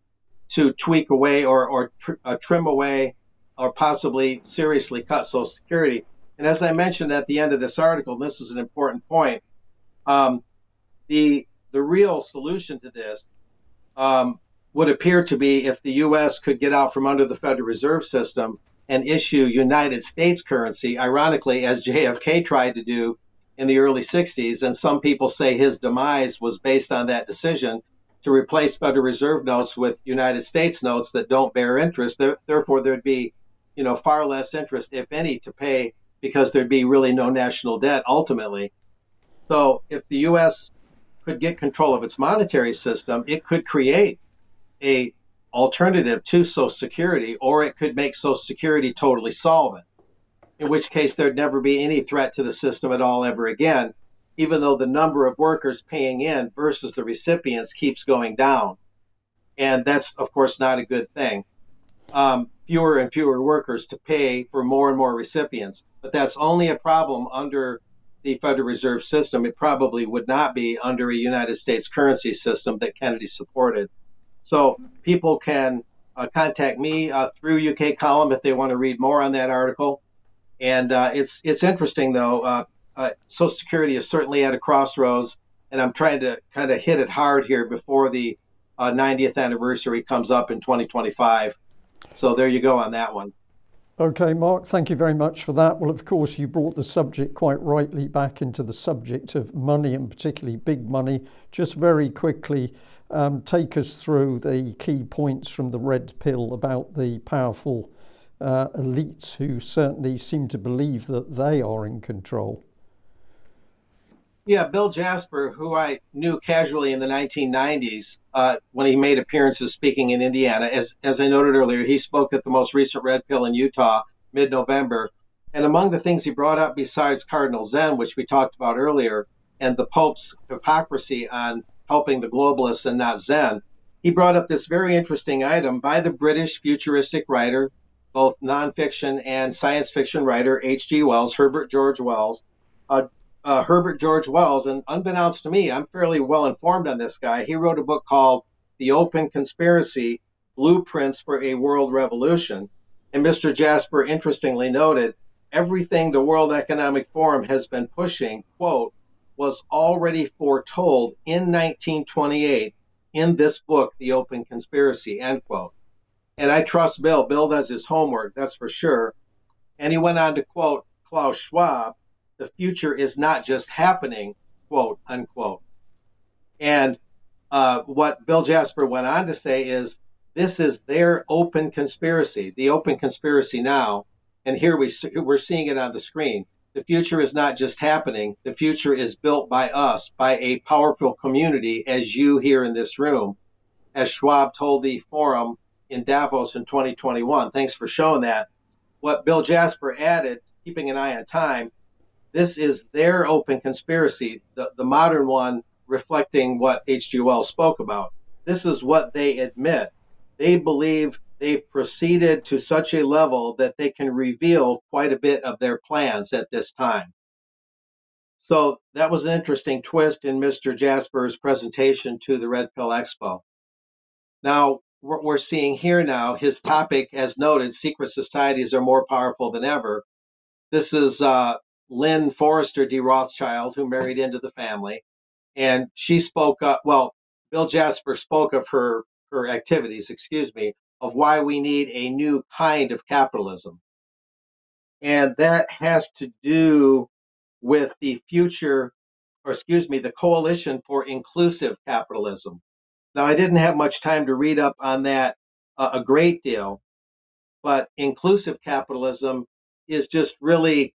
to tweak away or, or tr- uh, trim away or possibly seriously cut Social Security. And as I mentioned at the end of this article, this is an important point. Um, the the real solution to this um, would appear to be if the U.S. could get out from under the Federal Reserve System and issue United States currency, ironically, as JFK tried to do in the early 60s, and some people say his demise was based on that decision to replace Federal Reserve notes with United States notes that don't bear interest. Therefore, there'd be, you know, far less interest, if any, to pay because there'd be really no national debt ultimately. So, if the U.S. could get control of its monetary system, it could create a alternative to Social Security, or it could make Social Security totally solvent in which case there'd never be any threat to the system at all ever again, even though the number of workers paying in versus the recipients keeps going down. And that's, of course, not a good thing. Um, fewer and fewer workers to pay for more and more recipients. But that's only a problem under the Federal Reserve System. It probably would not be under a United States currency system that Kennedy supported. So people can uh, contact me uh, through UK Column if they want to read more on that article. And uh, it's it's interesting though. Uh, uh, Social Security is certainly at a crossroads, and I'm trying to kind of hit it hard here before the 90th uh, anniversary comes up in 2025. So there you go on that one. Okay, Mark, thank you very much for that. Well, of course, you brought the subject quite rightly back into the subject of money and particularly big money. Just very quickly, um, take us through the key points from the red pill about the powerful uh, elites who certainly seem to believe that they are in control. Yeah, Bill Jasper, who I knew casually in the 1990s uh, when he made appearances speaking in Indiana, as, as I noted earlier, he spoke at the most recent Red Pill in Utah mid November. And among the things he brought up, besides Cardinal Zen, which we talked about earlier, and the Pope's hypocrisy on helping the globalists and not Zen, he brought up this very interesting item by the British futuristic writer, both nonfiction and science fiction writer H.G. Wells, Herbert George Wells. Uh, uh, Herbert George Wells, and unbeknownst to me, I'm fairly well informed on this guy. He wrote a book called The Open Conspiracy Blueprints for a World Revolution. And Mr. Jasper interestingly noted everything the World Economic Forum has been pushing, quote, was already foretold in 1928 in this book, The Open Conspiracy, end quote. And I trust Bill. Bill does his homework, that's for sure. And he went on to quote Klaus Schwab the future is not just happening, quote unquote. And uh, what Bill Jasper went on to say is this is their open conspiracy, the open conspiracy now. And here we, we're seeing it on the screen. The future is not just happening, the future is built by us, by a powerful community, as you here in this room, as Schwab told the forum in Davos in 2021. Thanks for showing that. What Bill Jasper added, keeping an eye on time, this is their open conspiracy, the, the modern one reflecting what H.G. Wells spoke about. This is what they admit. They believe they've proceeded to such a level that they can reveal quite a bit of their plans at this time. So that was an interesting twist in Mr. Jasper's presentation to the Red Pill Expo. Now, what we're seeing here now, his topic, as noted, secret societies are more powerful than ever. This is uh, Lynn Forester de Rothschild, who married into the family, and she spoke. Well, Bill Jasper spoke of her her activities, excuse me, of why we need a new kind of capitalism, and that has to do with the future, or excuse me, the Coalition for Inclusive Capitalism. Now, I didn't have much time to read up on that uh, a great deal, but inclusive capitalism is just really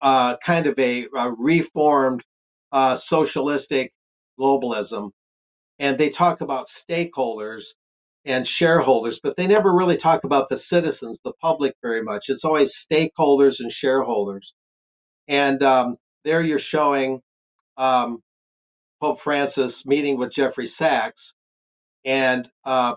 uh, kind of a, a reformed uh, socialistic globalism. And they talk about stakeholders and shareholders, but they never really talk about the citizens, the public, very much. It's always stakeholders and shareholders. And um, there you're showing um, Pope Francis meeting with Jeffrey Sachs, and uh,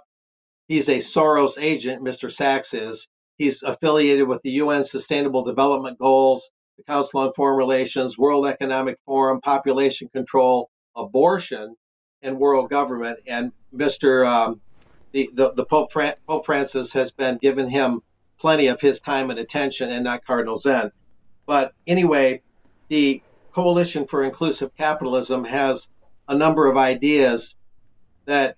he's a Soros agent, Mr. Sachs is. He's affiliated with the UN Sustainable Development Goals the Council on Foreign Relations, World Economic Forum, population control, abortion, and world government. And Mr. Um, the, the, the Pope, Fran- Pope Francis has been given him plenty of his time and attention, and not Cardinal Zen. But anyway, the Coalition for Inclusive Capitalism has a number of ideas that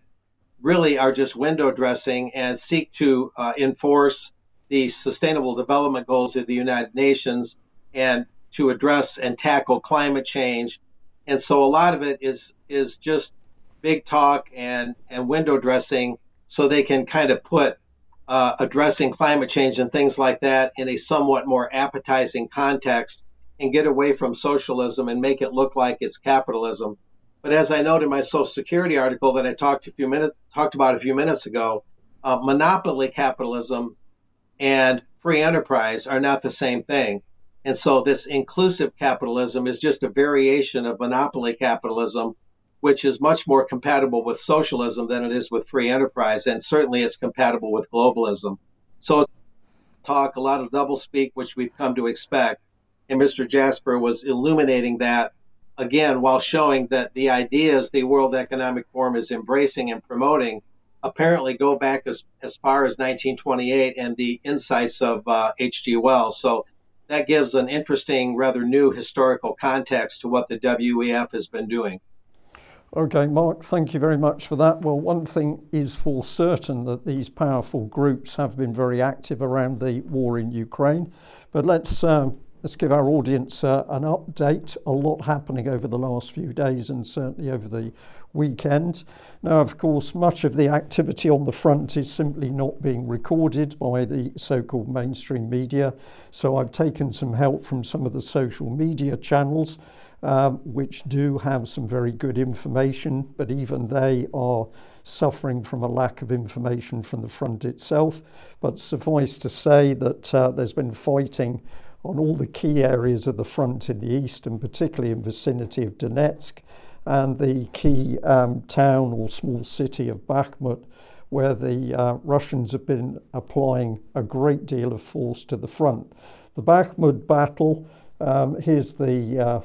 really are just window dressing and seek to uh, enforce the Sustainable Development Goals of the United Nations and to address and tackle climate change. And so a lot of it is is just big talk and and window dressing, so they can kind of put uh, addressing climate change and things like that in a somewhat more appetizing context and get away from socialism and make it look like it's capitalism. But as I noted in my Social Security article that I talked a few minutes talked about a few minutes ago, uh, monopoly capitalism and free enterprise are not the same thing. And so this inclusive capitalism is just a variation of monopoly capitalism, which is much more compatible with socialism than it is with free enterprise, and certainly is compatible with globalism. So it's talk, a lot of doublespeak, which we've come to expect. And Mr. Jasper was illuminating that again while showing that the ideas the World Economic Forum is embracing and promoting apparently go back as, as far as 1928 and the insights of H.G. Uh, Wells. So that gives an interesting, rather new historical context to what the WEF has been doing. Okay, Mark, thank you very much for that. Well, one thing is for certain that these powerful groups have been very active around the war in Ukraine. But let's uh, let's give our audience uh, an update. A lot happening over the last few days and certainly over the weekend. Now, of course, much of the activity on the front is simply not being recorded by the so called mainstream media. So I've taken some help from some of the social media channels. Um, which do have some very good information, but even they are suffering from a lack of information from the front itself. But suffice to say that uh, there's been fighting on all the key areas of the front in the east, and particularly in vicinity of Donetsk and the key um, town or small city of Bakhmut, where the uh, Russians have been applying a great deal of force to the front. The Bakhmut battle, um, here's the, uh,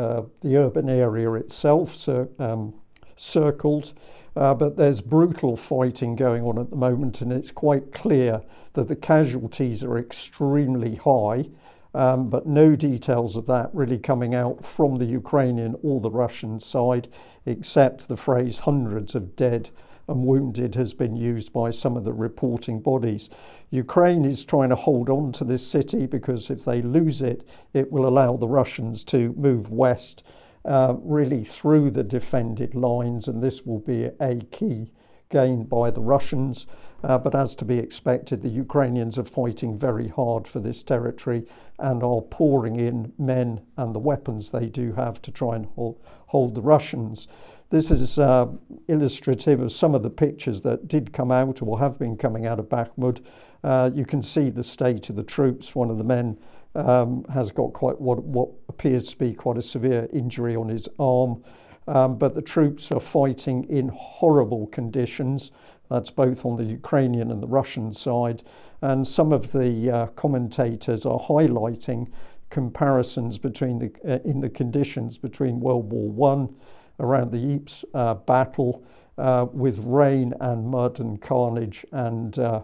uh, the urban area itself so, um, circled, uh, but there's brutal fighting going on at the moment, and it's quite clear that the casualties are extremely high. Um, but no details of that really coming out from the Ukrainian or the Russian side, except the phrase hundreds of dead and wounded has been used by some of the reporting bodies. Ukraine is trying to hold on to this city because if they lose it, it will allow the Russians to move west, uh, really through the defended lines, and this will be a key gained by the Russians. Uh, but as to be expected, the Ukrainians are fighting very hard for this territory and are pouring in men and the weapons they do have to try and hold, hold the Russians. This is uh, illustrative of some of the pictures that did come out or have been coming out of Bakhmut. Uh, you can see the state of the troops. One of the men um, has got quite what, what appears to be quite a severe injury on his arm. Um, but the troops are fighting in horrible conditions. That's both on the Ukrainian and the Russian side. And some of the uh, commentators are highlighting comparisons between the, uh, in the conditions between World War One around the Ypres uh, battle uh, with rain and mud and carnage and uh,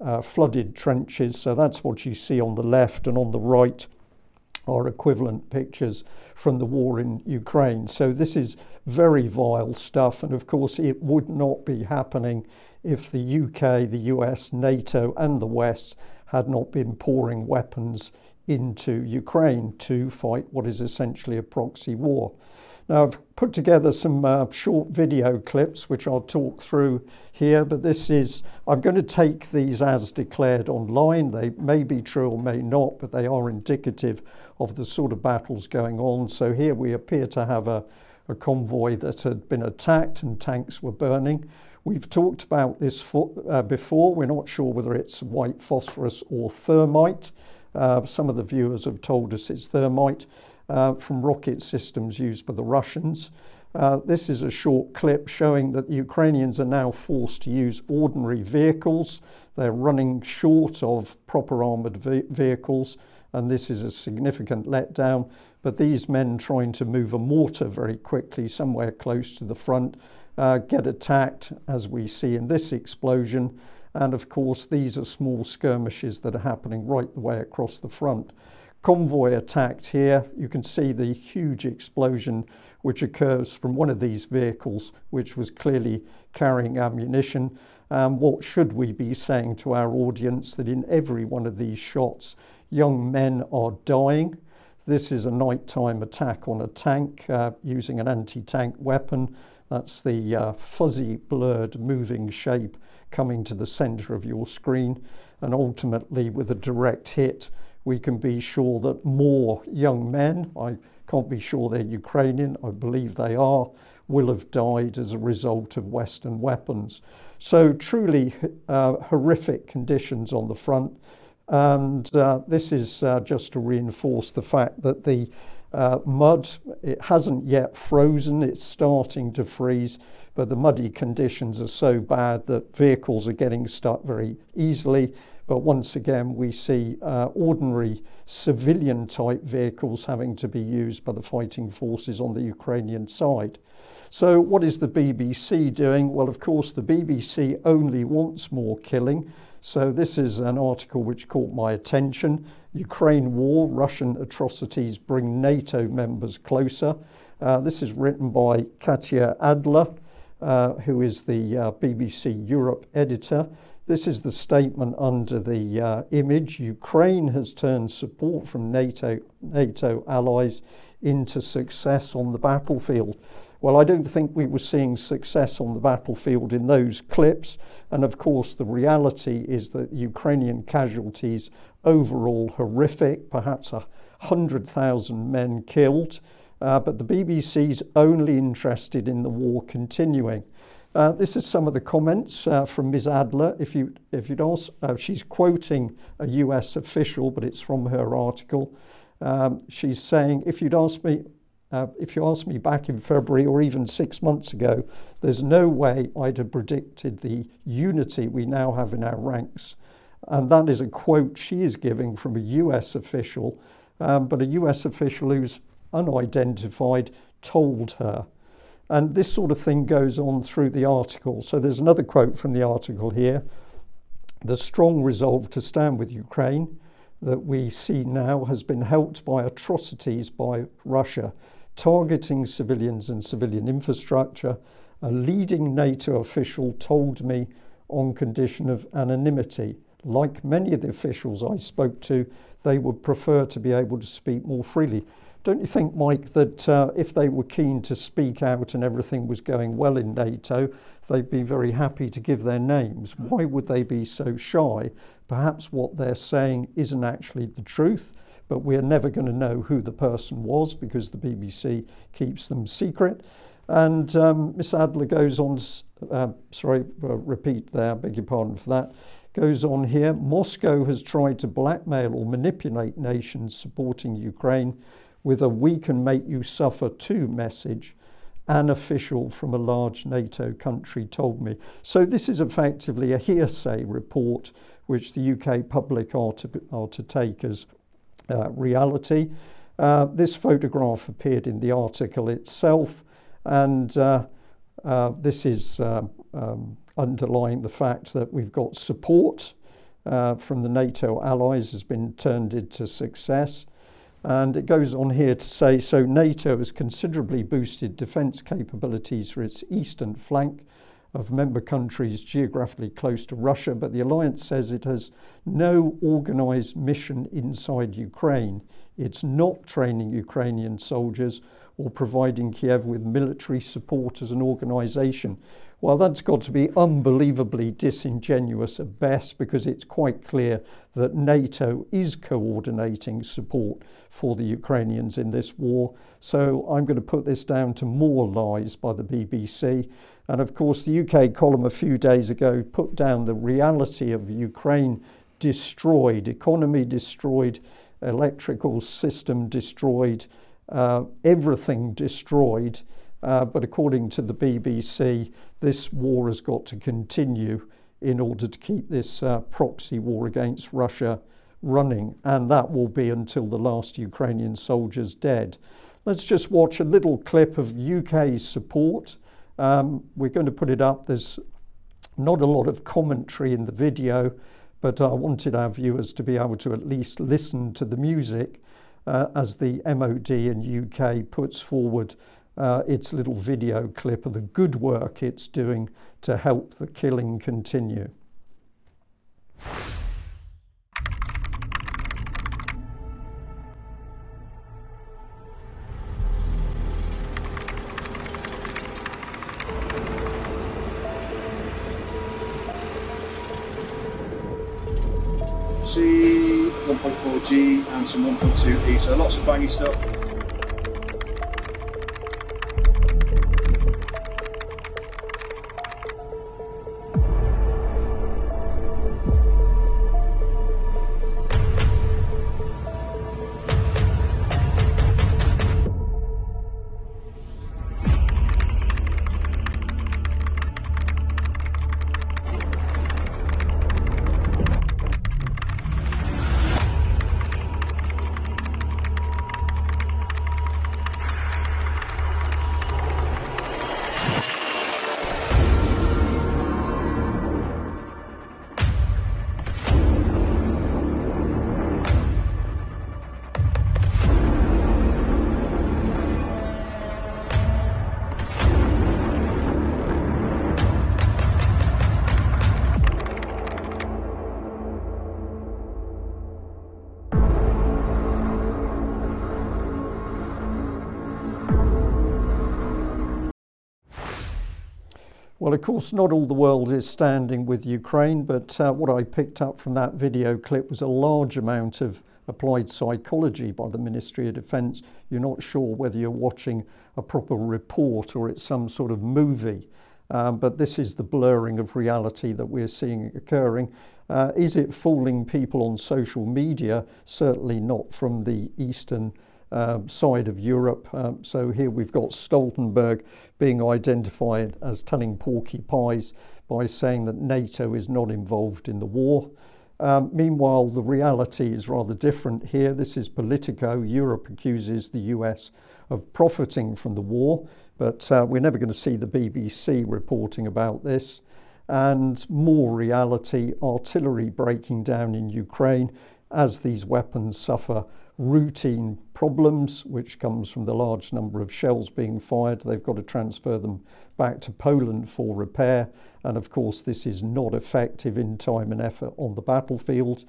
uh, flooded trenches. So that's what you see on the left and on the right are equivalent pictures from the war in Ukraine. So this is very vile stuff, and of course, it would not be happening if the UK, the US, NATO, and the West had not been pouring weapons into Ukraine to fight what is essentially a proxy war. I've put together some uh, short video clips which I'll talk through here, but this is, I'm going to take these as declared online. They may be true or may not, but they are indicative of the sort of battles going on. So here we appear to have a, a convoy that had been attacked and tanks were burning. We've talked about this for, uh, before. We're not sure whether it's white phosphorus or thermite. Uh, some of the viewers have told us it's thermite uh, from rocket systems used by the Russians. Uh, this is a short clip showing that the Ukrainians are now forced to use ordinary vehicles. They're running short of proper armoured ve- vehicles, and this is a significant letdown. But these men trying to move a mortar very quickly somewhere close to the front uh, get attacked, as we see in this explosion. And of course, these are small skirmishes that are happening right the way across the front convoy attacked here. You can see the huge explosion which occurs from one of these vehicles, which was clearly carrying ammunition. Um, what should we be saying to our audience that in every one of these shots, young men are dying? This is a nighttime attack on a tank uh, using an anti tank weapon. That's the uh, fuzzy, blurred, moving shape coming to the center of your screen. And ultimately, with a direct hit, we can be sure that more young men, I can't be sure they're Ukrainian, I believe they are, will have died as a result of Western weapons. So, truly uh, horrific conditions on the front. And uh, this is uh, just to reinforce the fact that the uh, mud, it hasn't yet frozen, it's starting to freeze, but the muddy conditions are so bad that vehicles are getting stuck very easily. But once again, we see uh, ordinary civilian type vehicles having to be used by the fighting forces on the Ukrainian side. So, what is the BBC doing? Well, of course, the BBC only wants more killing. So, this is an article which caught my attention. Ukraine war, Russian atrocities bring NATO members closer. Uh, this is written by Katya Adler. uh, who is the uh, BBC Europe editor. This is the statement under the uh, image. Ukraine has turned support from NATO, NATO allies into success on the battlefield. Well, I don't think we were seeing success on the battlefield in those clips. And of course, the reality is that Ukrainian casualties overall horrific, perhaps a 100,000 men killed. Uh, but the BBC's only interested in the war continuing. Uh, this is some of the comments uh, from Ms. Adler. If you if you'd ask, uh, she's quoting a U.S. official, but it's from her article. Um, she's saying, if you'd asked me, uh, if you asked me back in February or even six months ago, there's no way I'd have predicted the unity we now have in our ranks. And that is a quote she is giving from a US official, um, but a US official who's unidentified told her. And this sort of thing goes on through the article. So there's another quote from the article here. The strong resolve to stand with Ukraine that we see now has been helped by atrocities by Russia, targeting civilians and civilian infrastructure. A leading NATO official told me on condition of anonymity. Like many of the officials I spoke to, they would prefer to be able to speak more freely. Don't you think, Mike, that uh, if they were keen to speak out and everything was going well in NATO, they'd be very happy to give their names? Why would they be so shy? Perhaps what they're saying isn't actually the truth, but we're never going to know who the person was because the BBC keeps them secret. And um, Miss Adler goes on, uh, sorry, uh, repeat there, I beg your pardon for that goes on here Moscow has tried to blackmail or manipulate nations supporting Ukraine with a we can make you suffer too message, an official from a large NATO country told me. So this is effectively a hearsay report which the UK public are to, are to take as uh, reality. Uh, this photograph appeared in the article itself, and uh, uh this is uh, um, underlying the fact that we've got support uh, from the NATO allies has been turned into success. And it goes on here to say so NATO has considerably boosted defence capabilities for its eastern flank of member countries geographically close to Russia, but the alliance says it has no organised mission inside Ukraine. It's not training Ukrainian soldiers or providing Kiev with military support as an organisation. Well, that's got to be unbelievably disingenuous at best because it's quite clear that NATO is coordinating support for the Ukrainians in this war. So I'm going to put this down to more lies by the BBC. And of course, the UK column a few days ago put down the reality of Ukraine destroyed, economy destroyed, electrical system destroyed, uh, everything destroyed. Uh, but according to the BBC, this war has got to continue in order to keep this uh, proxy war against Russia running, and that will be until the last Ukrainian soldier's dead. Let's just watch a little clip of UK's support. Um, we're going to put it up. There's not a lot of commentary in the video, but I wanted our viewers to be able to at least listen to the music uh, as the MOD in UK puts forward uh, its little video clip of the good work it's doing to help the killing continue. Some 1.2E, so lots of bangy stuff. Well, of course, not all the world is standing with Ukraine, but uh, what I picked up from that video clip was a large amount of applied psychology by the Ministry of Defence. You're not sure whether you're watching a proper report or it's some sort of movie. Um, but this is the blurring of reality that we're seeing occurring. Uh, is it fooling people on social media? Certainly not from the eastern um, side of Europe. Um, so here we've got Stoltenberg being identified as telling porky pies by saying that NATO is not involved in the war. Um, meanwhile, the reality is rather different here. This is Politico. Europe accuses the US of profiting from the war, but uh, we're never going to see the BBC reporting about this. And more reality artillery breaking down in Ukraine as these weapons suffer routine problems, which comes from the large number of shells being fired. They've got to transfer them back to Poland for repair. And of course, this is not effective in time and effort on the battlefield.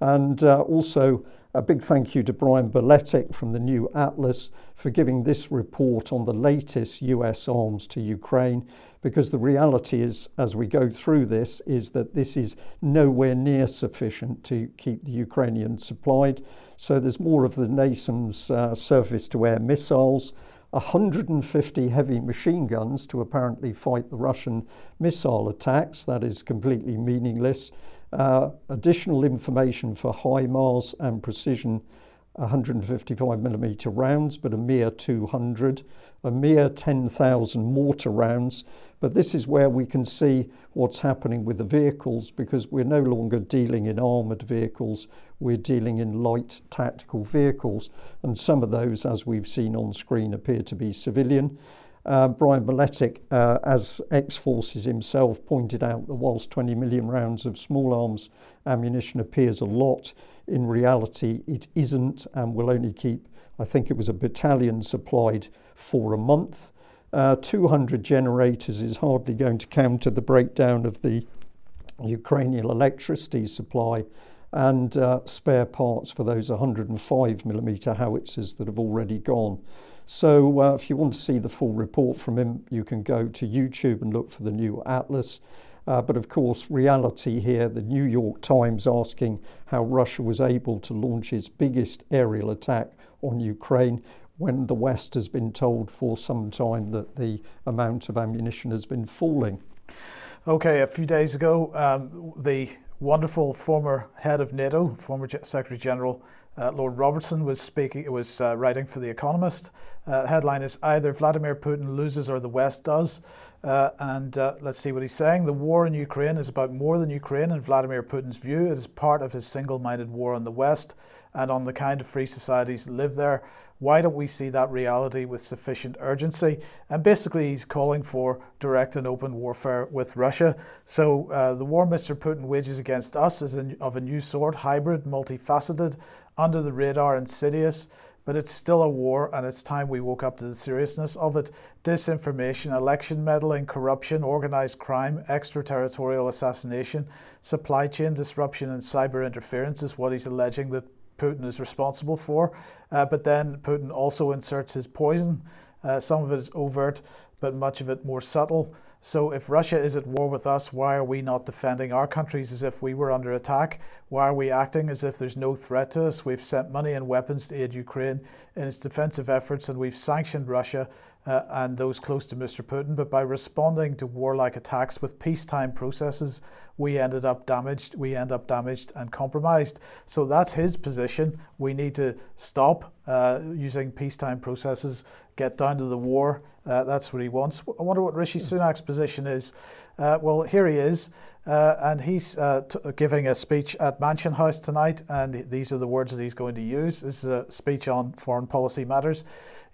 And uh, also, a big thank you to Brian Berletic from the New Atlas for giving this report on the latest US arms to Ukraine. Because the reality is, as we go through this, is that this is nowhere near sufficient to keep the Ukrainians supplied. So there's more of the NASAMS uh, surface to air missiles. 150 heavy machine guns to apparently fight the Russian missile attacks. That is completely meaningless. Uh, additional information for HIMARS and precision 155 millimeter rounds, but a mere 200, a mere 10,000 mortar rounds. But this is where we can see what's happening with the vehicles because we're no longer dealing in armoured vehicles, we're dealing in light tactical vehicles. And some of those, as we've seen on screen, appear to be civilian. Uh, Brian Berletic, uh, as ex forces himself, pointed out that whilst 20 million rounds of small arms ammunition appears a lot, in reality it isn't and will only keep, I think it was a battalion supplied for a month. Uh, 200 generators is hardly going to counter the breakdown of the Ukrainian electricity supply and uh, spare parts for those 105 millimeter howitzers that have already gone. So, uh, if you want to see the full report from him, you can go to YouTube and look for the new Atlas. Uh, but of course, reality here the New York Times asking how Russia was able to launch its biggest aerial attack on Ukraine when the West has been told for some time that the amount of ammunition has been falling. Okay, a few days ago, um, the wonderful former head of NATO, former Secretary General uh, Lord Robertson was speaking, was uh, writing for The Economist. Uh, headline is Either Vladimir Putin loses or the West does. Uh, and uh, let's see what he's saying. The war in Ukraine is about more than Ukraine in Vladimir Putin's view. It is part of his single minded war on the West and on the kind of free societies that live there. Why don't we see that reality with sufficient urgency? And basically, he's calling for direct and open warfare with Russia. So, uh, the war Mr. Putin wages against us is of a new sort, hybrid, multifaceted, under the radar, insidious, but it's still a war and it's time we woke up to the seriousness of it. Disinformation, election meddling, corruption, organized crime, extraterritorial assassination, supply chain disruption, and cyber interference is what he's alleging that Putin is responsible for. Uh, but then Putin also inserts his poison. Uh, some of it is overt, but much of it more subtle. So if Russia is at war with us, why are we not defending our countries as if we were under attack? Why are we acting as if there's no threat to us? We've sent money and weapons to aid Ukraine in its defensive efforts, and we've sanctioned Russia uh, and those close to Mr. Putin. But by responding to warlike attacks with peacetime processes, we ended up damaged. We end up damaged and compromised. So that's his position. We need to stop uh, using peacetime processes, get down to the war. Uh, that's what he wants. I wonder what Rishi Sunak's position is. Uh, well, here he is, uh, and he's uh, t- giving a speech at Mansion House tonight, and these are the words that he's going to use. This is a speech on foreign policy matters.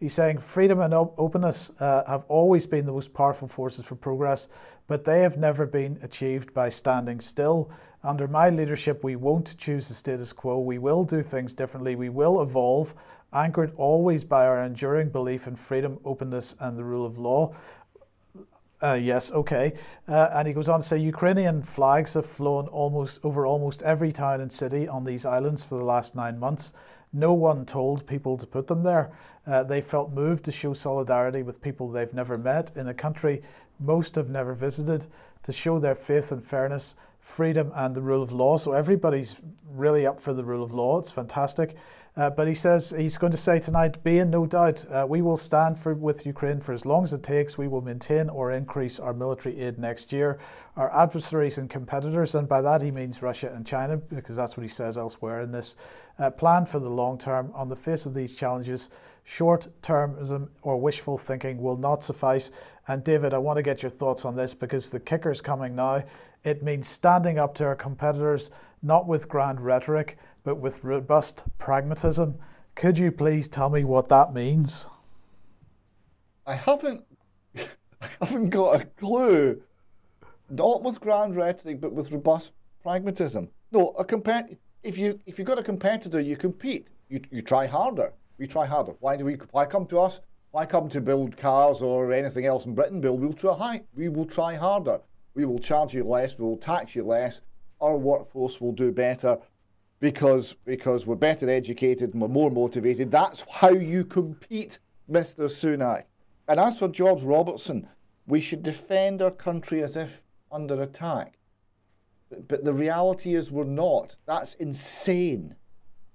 He's saying freedom and op- openness uh, have always been the most powerful forces for progress, but they have never been achieved by standing still. Under my leadership, we won't choose the status quo. We will do things differently. We will evolve, anchored always by our enduring belief in freedom, openness, and the rule of law. Uh, yes, okay. Uh, and he goes on to say Ukrainian flags have flown almost over almost every town and city on these islands for the last nine months. No one told people to put them there. Uh, they felt moved to show solidarity with people they've never met in a country most have never visited, to show their faith in fairness, freedom, and the rule of law. So everybody's really up for the rule of law. It's fantastic. Uh, but he says he's going to say tonight, be in no doubt, uh, we will stand for, with Ukraine for as long as it takes. We will maintain or increase our military aid next year. Our adversaries and competitors, and by that he means Russia and China, because that's what he says elsewhere in this, uh, plan for the long term. On the face of these challenges, short termism or wishful thinking will not suffice. And David, I want to get your thoughts on this because the kicker's coming now. It means standing up to our competitors, not with grand rhetoric but with robust pragmatism. Could you please tell me what that means? I haven't, I haven't got a clue. Not with grand rhetoric, but with robust pragmatism. No, a compet. If you if you've got a competitor, you compete. You you try harder. We try harder. Why do we? Why come to us? Why come to build cars or anything else in Britain? Bill, we'll try. We will try harder. We will charge you less. We will tax you less. Our workforce will do better because because we're better educated and we're more motivated. That's how you compete, Mr. Sunak. And as for George Robertson, we should defend our country as if under attack. But the reality is we're not. That's insane.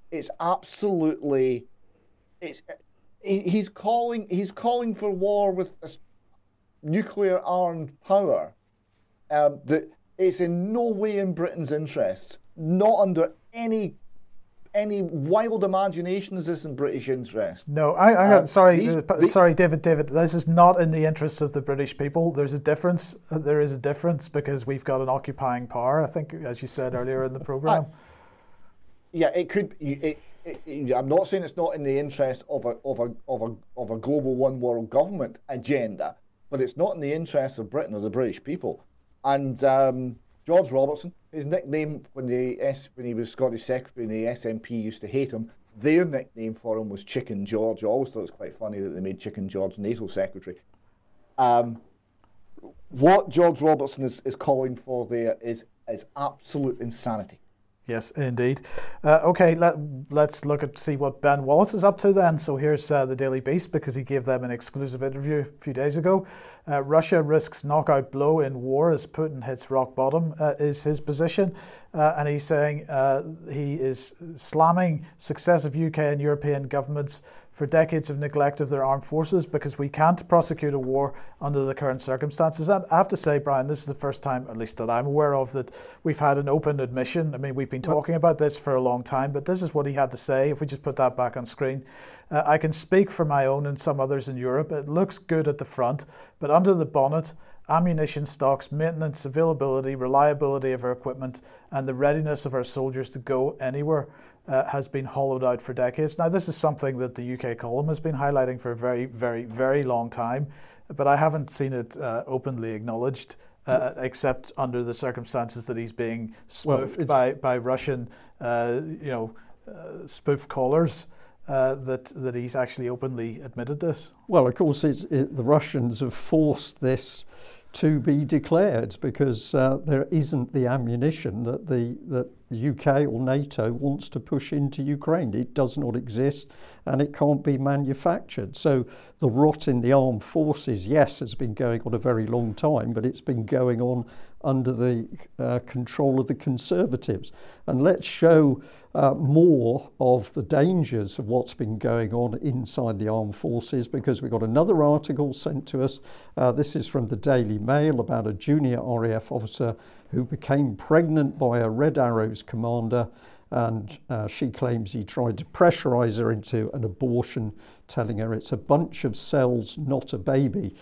It's absolutely it's he's calling he's calling for war with nuclear armed power. Um, that it's in no way in Britain's interests, not under any any wild imagination is this in British interest? No, I, I uh, sorry, these, uh, sorry, David, David. This is not in the interests of the British people. There's a difference. Uh, there is a difference because we've got an occupying power. I think, as you said earlier in the program. Uh, yeah, it could. It, I'm not saying it's not in the interest of a of a of a of a global one world government agenda, but it's not in the interest of Britain or the British people. And um, George Robertson, his nickname when the S when he was Scottish Secretary and the SNP used to hate him, their nickname for him was Chicken George. I always thought it was quite funny that they made Chicken George NATO Secretary. Um, what George Robertson is, is calling for there is is absolute insanity. Yes, indeed. Uh, okay, let, let's look at see what Ben Wallace is up to then. So here's uh, the Daily Beast because he gave them an exclusive interview a few days ago. Uh, Russia risks knockout blow in war as Putin hits rock bottom, uh, is his position. Uh, and he's saying uh, he is slamming successive UK and European governments for decades of neglect of their armed forces because we can't prosecute a war under the current circumstances. And I have to say, Brian, this is the first time, at least that I'm aware of, that we've had an open admission. I mean, we've been talking about this for a long time, but this is what he had to say. If we just put that back on screen, uh, I can speak for my own and some others in Europe. It looks good at the front, but under the bonnet, ammunition stocks, maintenance, availability, reliability of our equipment, and the readiness of our soldiers to go anywhere uh, has been hollowed out for decades. Now, this is something that the UK column has been highlighting for a very, very, very long time, but I haven't seen it uh, openly acknowledged. Uh, except under the circumstances that he's being spoofed well, by, by Russian, uh, you know, uh, spoof callers. Uh, that that he's actually openly admitted this. Well, of course, it, the Russians have forced this to be declared because uh, there isn't the ammunition that the that UK or NATO wants to push into Ukraine. It does not exist and it can't be manufactured. So the rot in the armed forces, yes, has been going on a very long time, but it's been going on under the uh, control of the Conservatives. And let's show uh, more of the dangers of what's been going on inside the armed forces because we've got another article sent to us. Uh, this is from the Daily Mail about a junior RAF officer who became pregnant by a Red Arrows commander. And uh, she claims he tried to pressurize her into an abortion, telling her it's a bunch of cells, not a baby.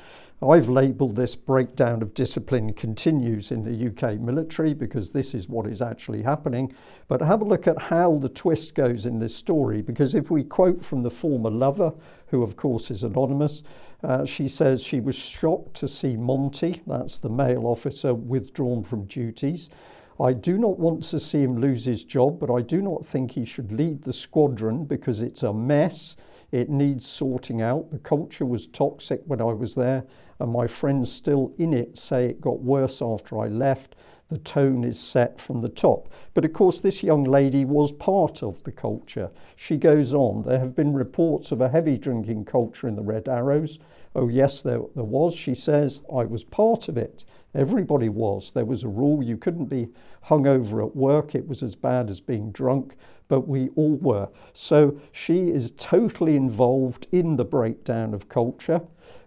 I've labelled this breakdown of discipline continues in the UK military because this is what is actually happening. But have a look at how the twist goes in this story because if we quote from the former lover, who of course is anonymous, uh, she says she was shocked to see Monty, that's the male officer, withdrawn from duties. I do not want to see him lose his job, but I do not think he should lead the squadron because it's a mess. It needs sorting out. The culture was toxic when I was there, and my friends still in it say it got worse after I left. the tone is set from the top. But of course, this young lady was part of the culture. She goes on, there have been reports of a heavy drinking culture in the Red Arrows. Oh, yes, there, there was. She says, I was part of it. Everybody was. There was a rule you couldn't be hungover at work. It was as bad as being drunk, but we all were. So she is totally involved in the breakdown of culture.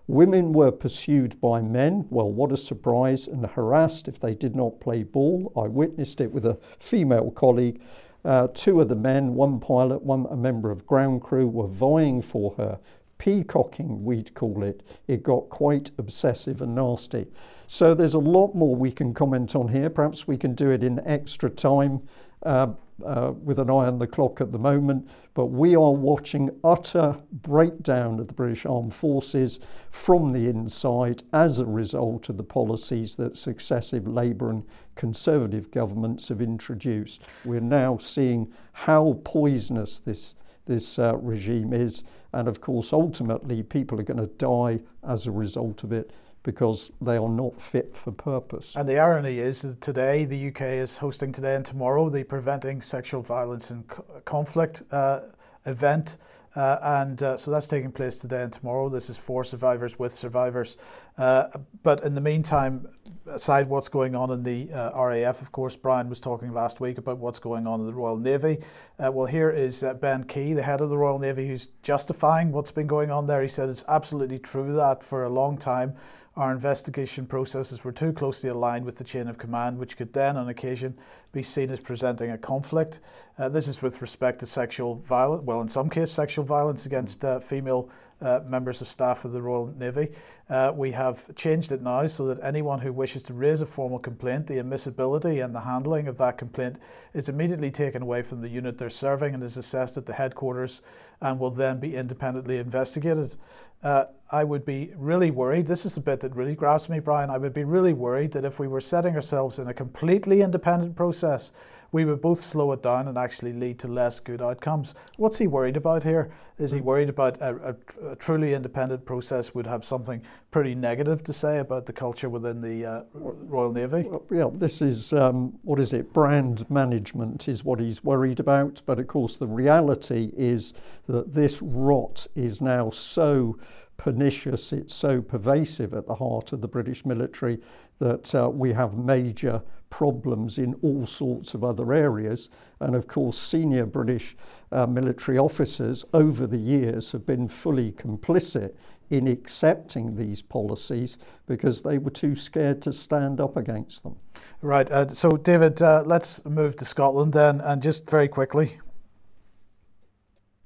Women were pursued by men. Well, what a surprise, and harassed if they did not play ball. I witnessed it with a female colleague. Uh, two of the men, one pilot, one a member of ground crew, were vying for her. Peacocking, we'd call it. It got quite obsessive and nasty. So there's a lot more we can comment on here. Perhaps we can do it in extra time uh, uh, with an eye on the clock at the moment. But we are watching utter breakdown of the British Armed Forces from the inside as a result of the policies that successive Labour and Conservative governments have introduced. We're now seeing how poisonous this this uh, regime is, and of course, ultimately, people are going to die as a result of it because they are not fit for purpose. And the irony is that today the UK is hosting today and tomorrow the Preventing Sexual Violence and Conflict uh, event. Uh, and uh, so that's taking place today and tomorrow. This is for survivors with survivors. Uh, but in the meantime, aside what's going on in the uh, RAF, of course, Brian was talking last week about what's going on in the Royal Navy. Uh, well, here is Ben Key, the head of the Royal Navy, who's justifying what's been going on there. He said it's absolutely true that for a long time our investigation processes were too closely aligned with the chain of command, which could then, on occasion, be seen as presenting a conflict. Uh, this is with respect to sexual violence, well, in some cases, sexual violence against uh, female uh, members of staff of the Royal Navy. Uh, we have changed it now so that anyone who wishes to raise a formal complaint, the admissibility and the handling of that complaint is immediately taken away from the unit they're serving and is assessed at the headquarters and will then be independently investigated uh, I would be really worried. This is the bit that really grabs me, Brian. I would be really worried that if we were setting ourselves in a completely independent process, we would both slow it down and actually lead to less good outcomes. What's he worried about here? Is he worried about a, a, a truly independent process would have something pretty negative to say about the culture within the uh, Royal Navy? Well, yeah, this is, um, what is it, brand management is what he's worried about. But of course, the reality is that this rot is now so pernicious, it's so pervasive at the heart of the British military that uh, we have major problems in all sorts of other areas. And of course, senior British uh, military officers over the years have been fully complicit in accepting these policies because they were too scared to stand up against them. Right. Uh, so, David, uh, let's move to Scotland then, and just very quickly.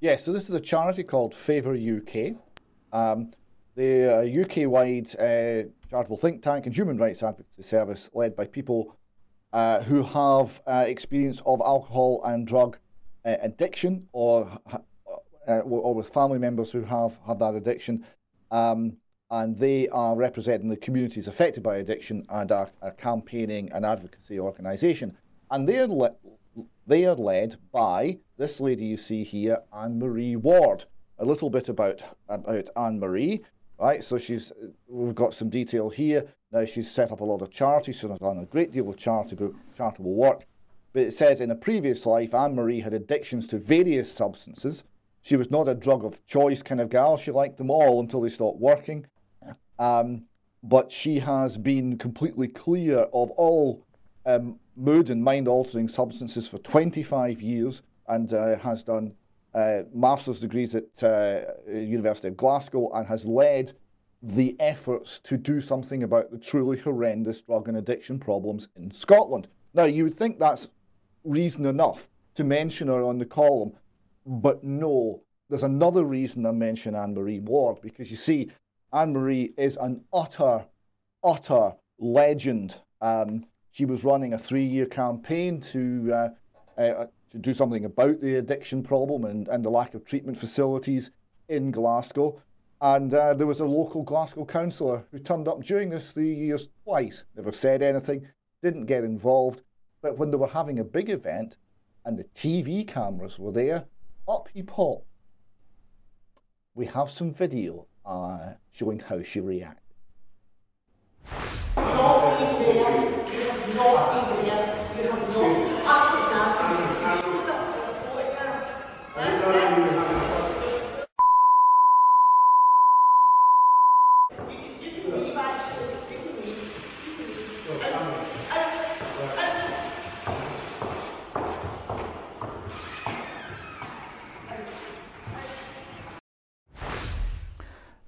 Yeah, so this is a charity called FAVOR UK. Um, the uh, UK wide uh, charitable think tank and human rights advocacy service led by people uh, who have uh, experience of alcohol and drug uh, addiction or uh, or with family members who have had that addiction. Um, and they are representing the communities affected by addiction and are a campaigning and advocacy organisation. And they are, le- they are led by this lady you see here, Anne Marie Ward. A little bit about, about Anne Marie. Right, so she's we've got some detail here. Now she's set up a lot of charities, she's done a great deal of charitable charitable work. But it says in a previous life, Anne Marie had addictions to various substances. She was not a drug of choice kind of gal. She liked them all until they stopped working. Um, but she has been completely clear of all um, mood and mind altering substances for 25 years and uh, has done uh, master's degrees at uh, University of Glasgow and has led the efforts to do something about the truly horrendous drug and addiction problems in Scotland. Now, you would think that's reason enough to mention her on the column, but no, there's another reason I mention Anne Marie Ward because you see, Anne Marie is an utter, utter legend. Um, she was running a three year campaign to uh, uh, to do something about the addiction problem and, and the lack of treatment facilities in Glasgow. And uh, there was a local Glasgow councillor who turned up during this three years twice, never said anything, didn't get involved. But when they were having a big event and the TV cameras were there, up he popped. We have some video uh, showing how she reacted. not been there. You have not acted that. You showed up for photographs. That's it. You can, you can leave actually. You can leave. You can leave. Out. Out. Out.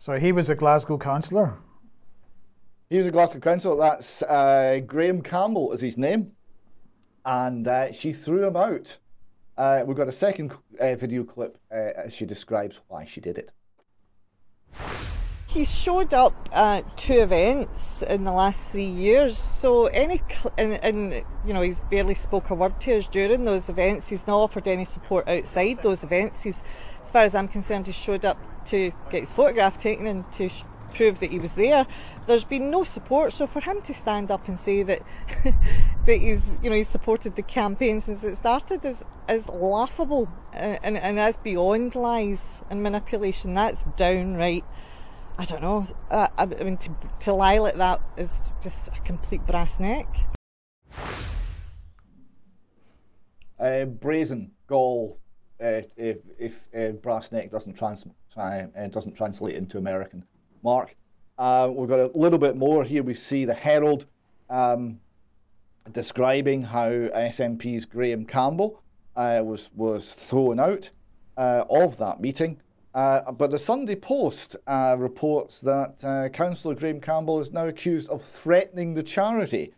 So he was a Glasgow councillor. He was a Glasgow councillor. That's uh, Graham Campbell is his name, and uh, she threw him out. Uh, we've got a second uh, video clip uh, as she describes why she did it. He showed up at two events in the last three years. So any cl- and, and you know he's barely spoke a word to us during those events. He's not offered any support outside those events. He's, as far as I'm concerned, he showed up to get his photograph taken and to sh- prove that he was there. There's been no support. So for him to stand up and say that that he's you know he's supported the campaign since it started is is laughable and and, and that's beyond lies and manipulation. That's downright. I don't know. Uh, I I mean, to, to lie like that is just a complete brass neck. Uh, brazen gall. Uh, if if uh, brass neck doesn't trans uh, doesn't translate into American. Mark, uh, we've got a little bit more here. We see the Herald um, describing how SNP's Graham Campbell uh, was was thrown out uh, of that meeting. Uh, but the Sunday Post uh, reports that uh, Councillor Graham Campbell is now accused of threatening the charity.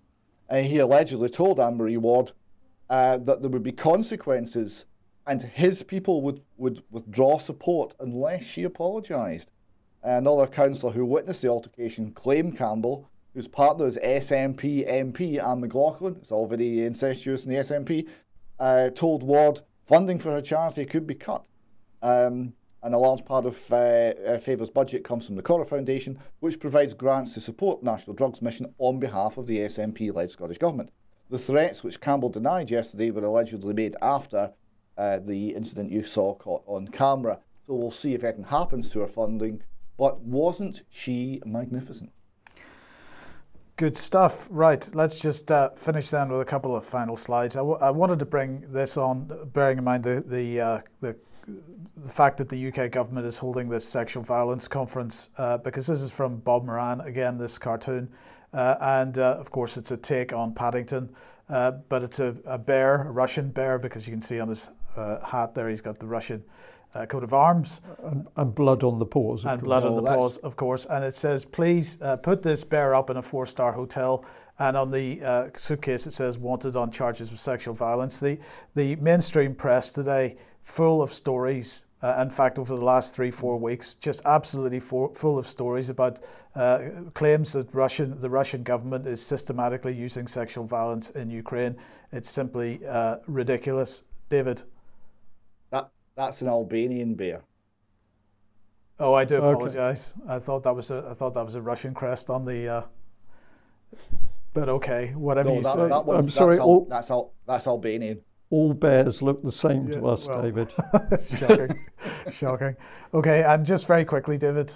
He allegedly told Anne-Marie Ward uh, that there would be consequences and his people would, would withdraw support unless she apologised. Another councillor who witnessed the altercation claimed Campbell, whose partner is SNP MP Anne McLaughlin, it's all very incestuous in the SNP, uh, told Ward funding for her charity could be cut. Um, and a large part of uh, FAVOR's budget comes from the Corra Foundation, which provides grants to support the National Drugs Mission on behalf of the SNP led Scottish Government. The threats, which Campbell denied yesterday, were allegedly made after uh, the incident you saw caught on camera. So we'll see if anything happens to her funding. But wasn't she magnificent? Good stuff. Right, let's just uh, finish then with a couple of final slides. I, w- I wanted to bring this on, bearing in mind the the, uh, the the fact that the UK government is holding this sexual violence conference, uh, because this is from Bob Moran again, this cartoon, uh, and uh, of course it's a take on Paddington, but it's a, a bear, a Russian bear, because you can see on his uh, hat there he's got the Russian uh, coat of arms And, and blood on the paws. and course. blood on Oh, the that's- paws, of course. And it says, please uh, put this bear up in a four star hotel. And on the uh, suitcase, it says, wanted on charges of sexual violence. The, the mainstream press today, full of stories. Uh, in fact, over the last three, four weeks, just absolutely for, full of stories about uh, claims that Russian, the Russian government is systematically using sexual violence in Ukraine. It's simply uh, ridiculous. David. That That's an Albanian bear. Oh, I do Okay. apologize. I thought that was a I thought that was a Russian crest on the. Uh, but okay, whatever No, you that, say. that one's, I'm sorry, That's, Al- all- that's, Al- that's Albanian. All bears look the same to us, well. David. Shocking, shocking. Okay, and just very quickly, David.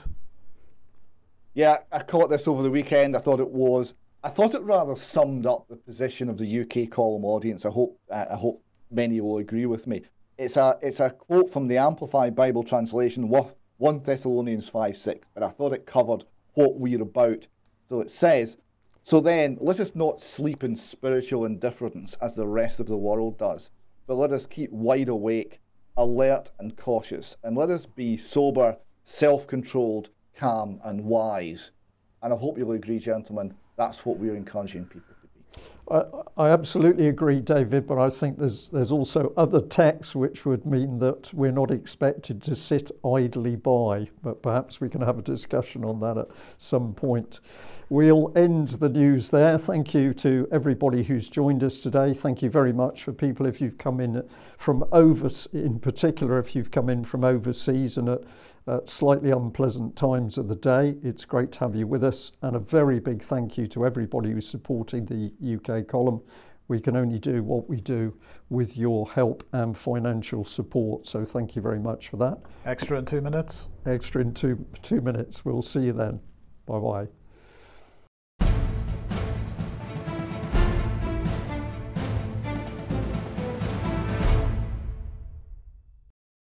Yeah, I caught this over the weekend. I thought it was. I thought it rather summed up the position of the UK column audience. I hope. Uh, I hope many will agree with me. It's a. It's a quote from the Amplified Bible translation, wo- one Thessalonians five six. But I thought it covered what we're about. So it says. So then, let us not sleep in spiritual indifference as the rest of the world does, but let us keep wide awake, alert, and cautious, and let us be sober, self controlled, calm, and wise. And I hope you'll agree, gentlemen, that's what we're encouraging people. I, absolutely agree, David, but I think there's there's also other texts which would mean that we're not expected to sit idly by. But perhaps we can have a discussion on that at some point. We'll end the news there. Thank you to everybody who's joined us today. Thank you very much for people if you've come in from over, in particular if you've come in from overseas and at, at slightly unpleasant times of the day. It's great to have you with us, and a very big thank you to everybody who's supporting the UK column. We can only do what we do with your help and financial support. So thank you very much for that. Extra in two minutes. Extra in two two minutes. We'll see you then. Bye bye.